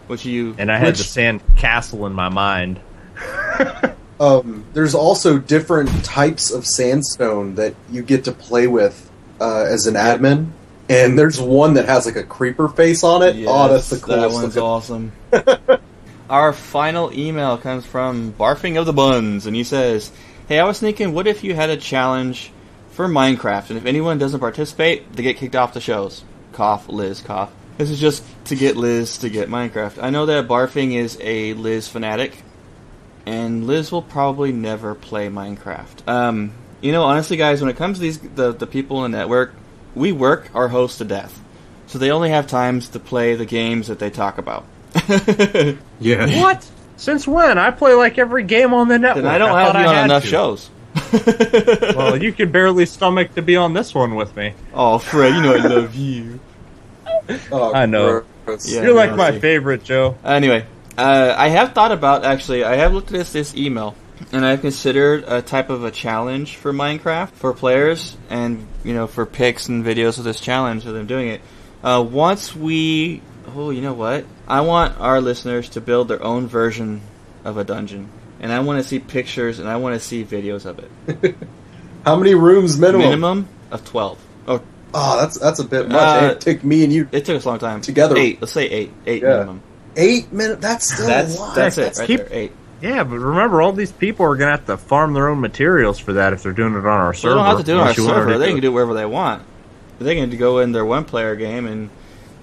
which you And I had Which- the sand castle in my mind. Um, there's also different types of sandstone that you get to play with uh, as an admin, and there's one that has like a creeper face on it. oh, that's the Yes, coolest. That one's looking- awesome. Our final email comes from Barfing of the Buns, and he says, "Hey, I was thinking, what if you had a challenge for Minecraft, and if anyone doesn't participate, they get kicked off the shows." Cough, Liz, cough. This is just to get Liz to get Minecraft. I know that Barfing is a Liz fanatic, and Liz will probably never play Minecraft. Um, you know, honestly, guys, when it comes to these the the people in the network, we work our hosts to death, so they only have times to play the games that they talk about. Yeah. What? Since when? I play like every game on the network. Then I don't thought have you on enough to. shows. Well, you could barely stomach to be on this one with me. Oh, Fred, you know I love you. Oh, I know. Yeah. You're like my favorite, Joe. Anyway, uh, I have thought about actually. I have looked at this this email, and I've considered a type of a challenge for Minecraft for players, and you know, for pics and videos of this challenge of them doing it. Uh, once we, oh, you know what? I want our listeners to build their own version of a dungeon, and I want to see pictures and I want to see videos of it. How many rooms minimum? Minimum of twelve. Oh, Oh, that's that's a bit much. Uh, it took me and you it took us a long time. Together. eight. Let's say eight. Eight Yeah. minimum. Eight minutes. That's still That's a lot. that's it right keep- there. Eight. Yeah, but remember, all these people are going to have to farm their own materials for that if they're doing it on our server. They don't have to do it on our unless you want her server. to They do can it. do it wherever they want. They can go in their one-player game and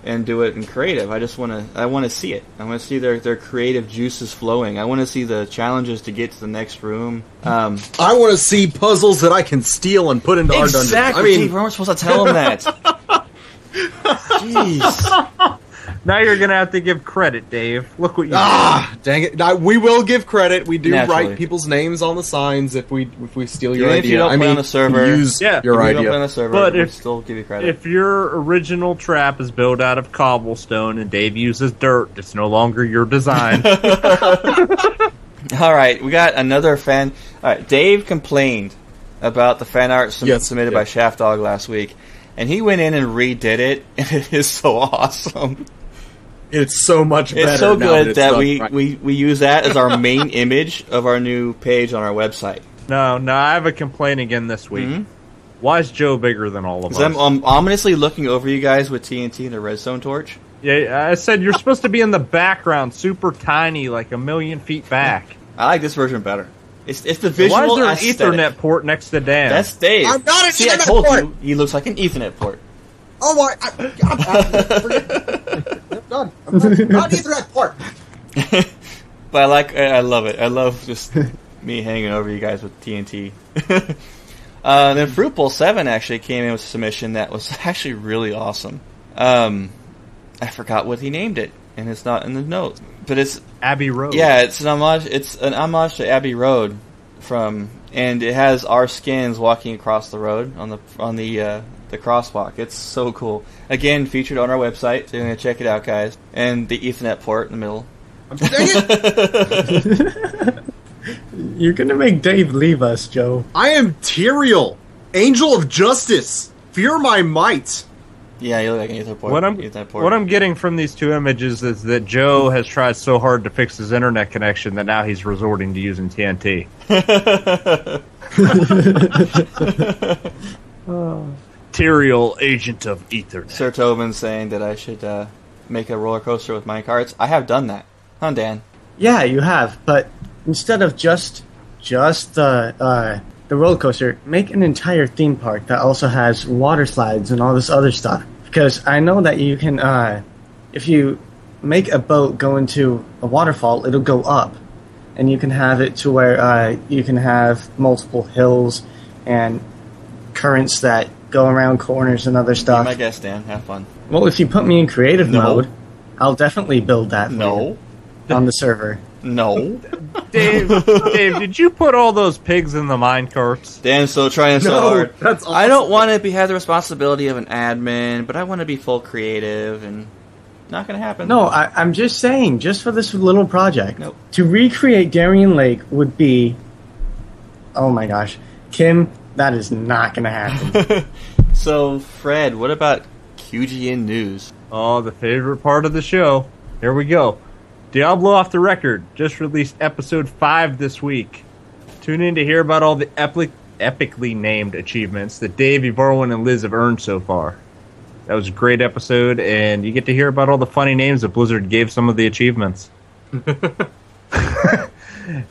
and do it in creative. I just want to. I want to see it. I want to see their their creative juices flowing. I want to see the challenges to get to the next room. Um, I want to see puzzles that I can steal and put into our dungeon. exactly. I mean, we weren't supposed to tell them that. Jeez. Now you're going to have to give credit, Dave. Look what you ah, dang it! I, we will give credit. We do Naturally. write people's names on the signs if we if we steal your Even if idea. you don't I play mean, on the server, use Yeah. your If you don't idea. play on the server, But we'll if- still give you credit. If your original trap is built out of cobblestone and Dave uses dirt, it's no longer your design. All right, we got another fan. All right, Dave complained about the fan art sum- Yes, submitted yeah. by Shaft Dog last week. and he went in and redid it, and it is so awesome. It's so much better. It's so now good it's that done we, right. we, we use that as our main image of our new page on our website. No, no, I have a complaint again this week. Mhm. Why is Joe bigger than all of us? Because I'm um, ominously looking over you guys with TNT and a redstone torch. yeah, I said you're supposed to be in the background, super tiny, like a million feet back. I like this version better. It's it's the Why visual is there an aesthetic. Ethernet port next to Dan? That's Dave. I'm not an See, I told port. you he looks like an Ethernet port. Oh my! I, I'm, I'm done. I'm done. Not Ethernet port. But I like, I I love it. I love just me hanging over you guys with TNT. uh, then Fruit Bowl Seven actually came in with a submission that was actually really awesome. Um, I forgot what he named it, and it's not in the notes. But it's Abbey Road. yeah, it's an homage. It's an homage to Abbey Road from, and it has our skins walking across the road on the on the uh, the crosswalk. It's so cool. Again, featured on our website, so you're gonna check it out, guys. And the Ethernet port in the middle. You're gonna make Dave leave us, Joe. I am Tyrael, Angel of Justice. Fear my might. Yeah, you look like an Ethernet port. What I'm Ethernet port. what I'm getting from these two images is that Joe has tried so hard to fix his internet connection that now he's resorting to using TNT. Tyrael, agent of ether. Sir Tobin saying that I should uh, make a roller coaster with mine carts. I have done that. Huh, Dan? Yeah, you have, but instead of just just the uh, the roller coaster, make an entire theme park that also has water slides and all this other stuff. Because I know that you can, uh, if you make a boat go into a waterfall, it'll go up, and you can have it to where uh, you can have multiple hills and currents that go around corners and other Be stuff. my guest, Dan. Have fun. Well, if you put me in creative No. mode, I'll definitely build that No. on the server. No. Dave, Dave, did you put all those pigs in the mine carts? Dan's still trying so No, hard. that's I don't want to be have the responsibility of an admin, but I want to be full creative, and not gonna happen. No, I, I'm just saying, just for this little project. Nope. To recreate Darien Lake would be. Oh my gosh. Kim, that is not going to happen. So, Fred, what about QGN news? Oh, the favorite part of the show. Here we go. Diablo Off the Record just released episode 5 this week. Tune in to hear about all the epic, epically named achievements that Dave, Evarwin, and Liz have earned so far. That was a great episode, and you get to hear about all the funny names that Blizzard gave some of the achievements.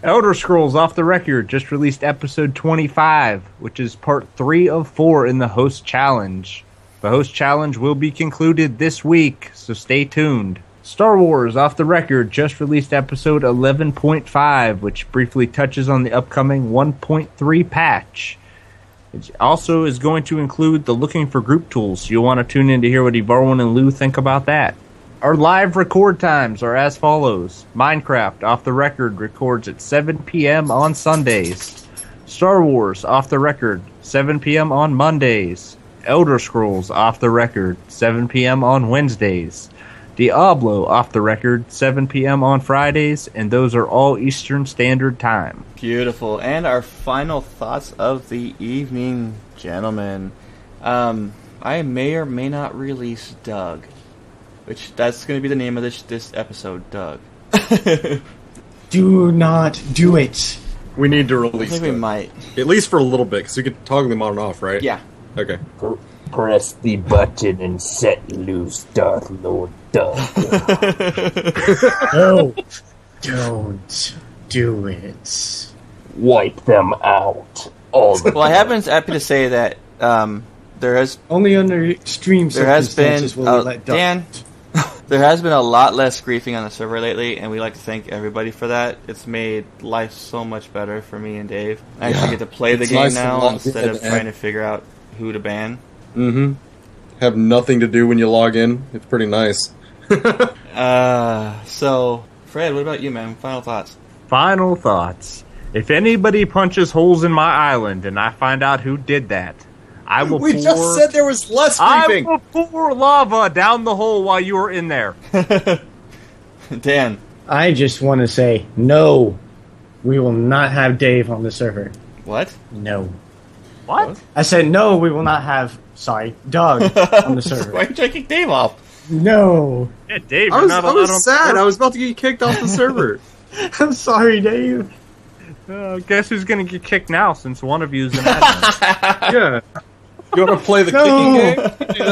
Elder Scrolls Off the Record just released episode 25, which is part 3 of 4 in the host challenge. The host challenge will be concluded this week, so stay tuned. Star Wars Off the Record just released episode 11.5, which briefly touches on the upcoming 1.3 patch. It also is going to include the looking for group tools, you'll want to tune in to hear what Evarwin and Lou think about that. Our live record times are as follows Minecraft Off the Record records at 7 p.m. on Sundays. Star Wars Off the Record, 7 p.m. on Mondays. Elder Scrolls Off the Record, 7 p.m. on Wednesdays. Diablo Off the Record, 7 p.m. on Fridays, and those are all Eastern Standard Time. Beautiful. And our final thoughts of the evening, gentlemen. Um, I may or may not release Doug, which that's going to be the name of this this episode, Doug. Do not do it. We need to I release think we them. might. At least for a little bit, because you can toggle them on and off, right? Yeah. Okay. Press the button and set loose Darth Lord Doug. No. Don't do it. Wipe them out. All the Well, I have been happy to say that um, there has Only under extreme there has been circumstances will uh, we let Doug. Dan. There has been a lot less griefing on the server lately, and we like to thank everybody for that. It's made life so much better for me and Dave. I actually get to play the It's game nice now instead of trying to figure out who to ban. Mm-hmm. Have nothing to do when you log in. It's pretty nice. Uh, so Fred, what about you, man? Final thoughts. Final thoughts. If anybody punches holes in my island and I find out who did that, I will We pour, just said there was less I creeping. will pour lava down the hole while you are in there. Dan, I just want to say no. We will not have Dave on the server. what? No. What? I said no. We will not have. Sorry, Doug on the server. Why are you taking Dave off? No, Yeah, Dave, I was, not I was sad. I was about to get kicked off the server. I'm sorry, Dave. Uh, guess who's gonna get kicked now? Since one of you is an admin. yeah. You want to play the No. kicking game? Do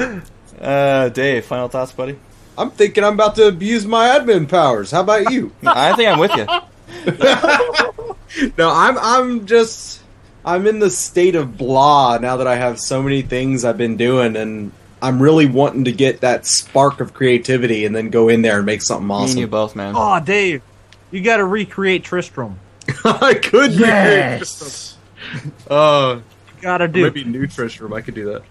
that? Uh, Dave, final thoughts, buddy? I'm thinking I'm about to abuse my admin powers. How about you? I think I'm with you. No, I'm I'm just I'm in the state of blah now that I have so many things I've been doing and I'm really wanting to get that spark of creativity and then go in there and make something Me and you awesome. both, man. oh, Dave, you got to recreate Tristram. I could Yes. Uh Got to do. maybe new Tristram, I could do that.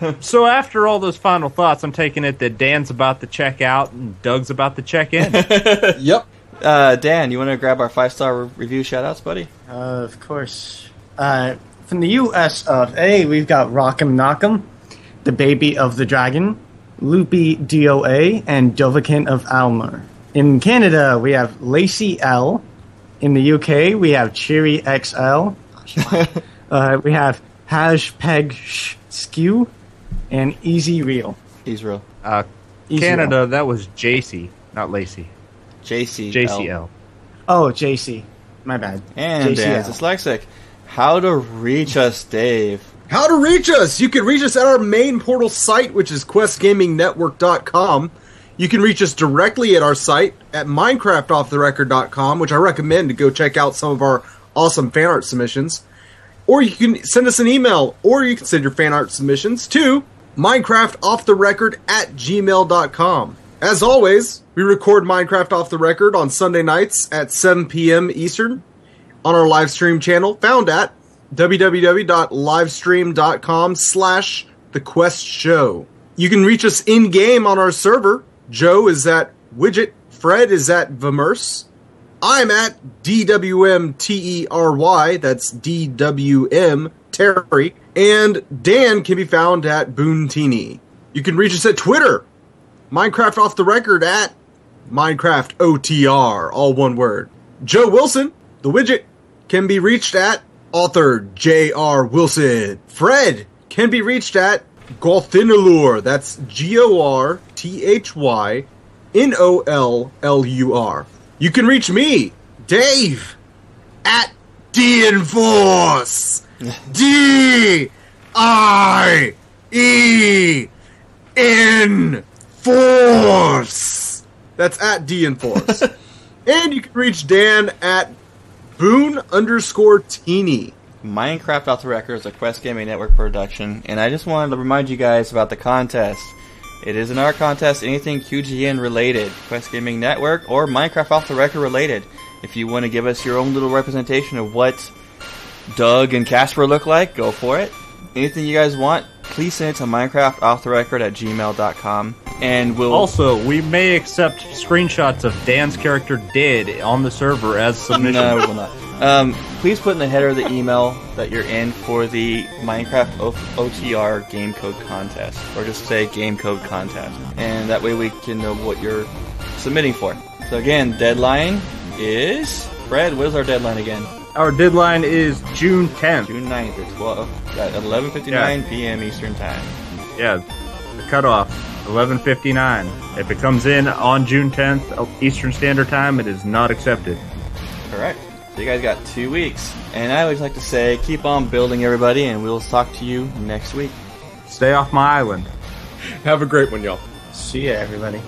So after all those final thoughts, I'm taking it that Dan's about to check out and Doug's about to check in. Yep. Uh, Dan, you want to grab our five star re- review shout outs, buddy? Uh, of course. Uh, from the U.S. of A, we've got Rock'em Knock'em, the baby of the dragon, Loopy DOA, and Dovahkiin of Almer. In Canada, we have Lacey L. In the UK, we have Cheery XL. uh, we have Hashpeg Sh- Skew and Easy Real. Israel. Uh, Easy Canada, that was JC, not Lacey. JC. JCL. Oh, JC. My bad. And Dan's JCL. dyslexic. How to reach us, Dave. How to reach us? You can reach us at our main portal site, which is questgamingnetwork.com. You can reach us directly at our site at minecraftofftherecord.com, which I recommend to go check out some of our awesome fan art submissions. Or you can send us an email, or you can send your fan art submissions to minecraftofftherecord at gmail.com. As always, we record Minecraft Off the Record on Sunday nights at 7 p.m. Eastern on our live stream channel found at www.livestream.com slash the quest show you can reach us in game on our server joe is at Wigit fred is at vimmerse i'm at dwmtery that's dwm terry and dan can be found at boontini you can reach us at twitter minecraft off the record at minecraft otr all one word joe wilson the Wigit can be reached at author J.R. Wilson. Fred can be reached at Gorthynollur. That's G O R T H Y N O L L U R. You can reach me, Dave, at D Enforce. D I E N Force. That's at D Enforce. and you can reach Dan at Boone underscore Teeny. Minecraft Off the Record is a Quest Gaming Network production, and I just wanted to remind you guys about the contest. It is an art contest, anything QGN related, Quest Gaming Network, or Minecraft Off the Record related. If you want to give us your own little representation of what Doug and Casper look like, go for it. Anything you guys want, please send it to Minecraft Off Record at gmail.com, and we'll Also, we may accept screenshots of Dan's character dead on the server as submission. No, we will not. Um, please put in the header of the email that you're in for the Minecraft o- OTR game code contest, or just say game code contest, and that way we can know what you're submitting for. So again, deadline is Fred. What is our deadline again? Our deadline is June 10th. June 9th at 12 at 11:59 p.m. Eastern Time. Yeah, the cutoff, 11:59. If it comes in on June 10th uh, Eastern Standard Time, it is not accepted. Correct. So you guys got two weeks, and I always like to say, keep on building, everybody, and we'll talk to you next week. Stay off my island. Have a great one, y'all. See ya, everybody.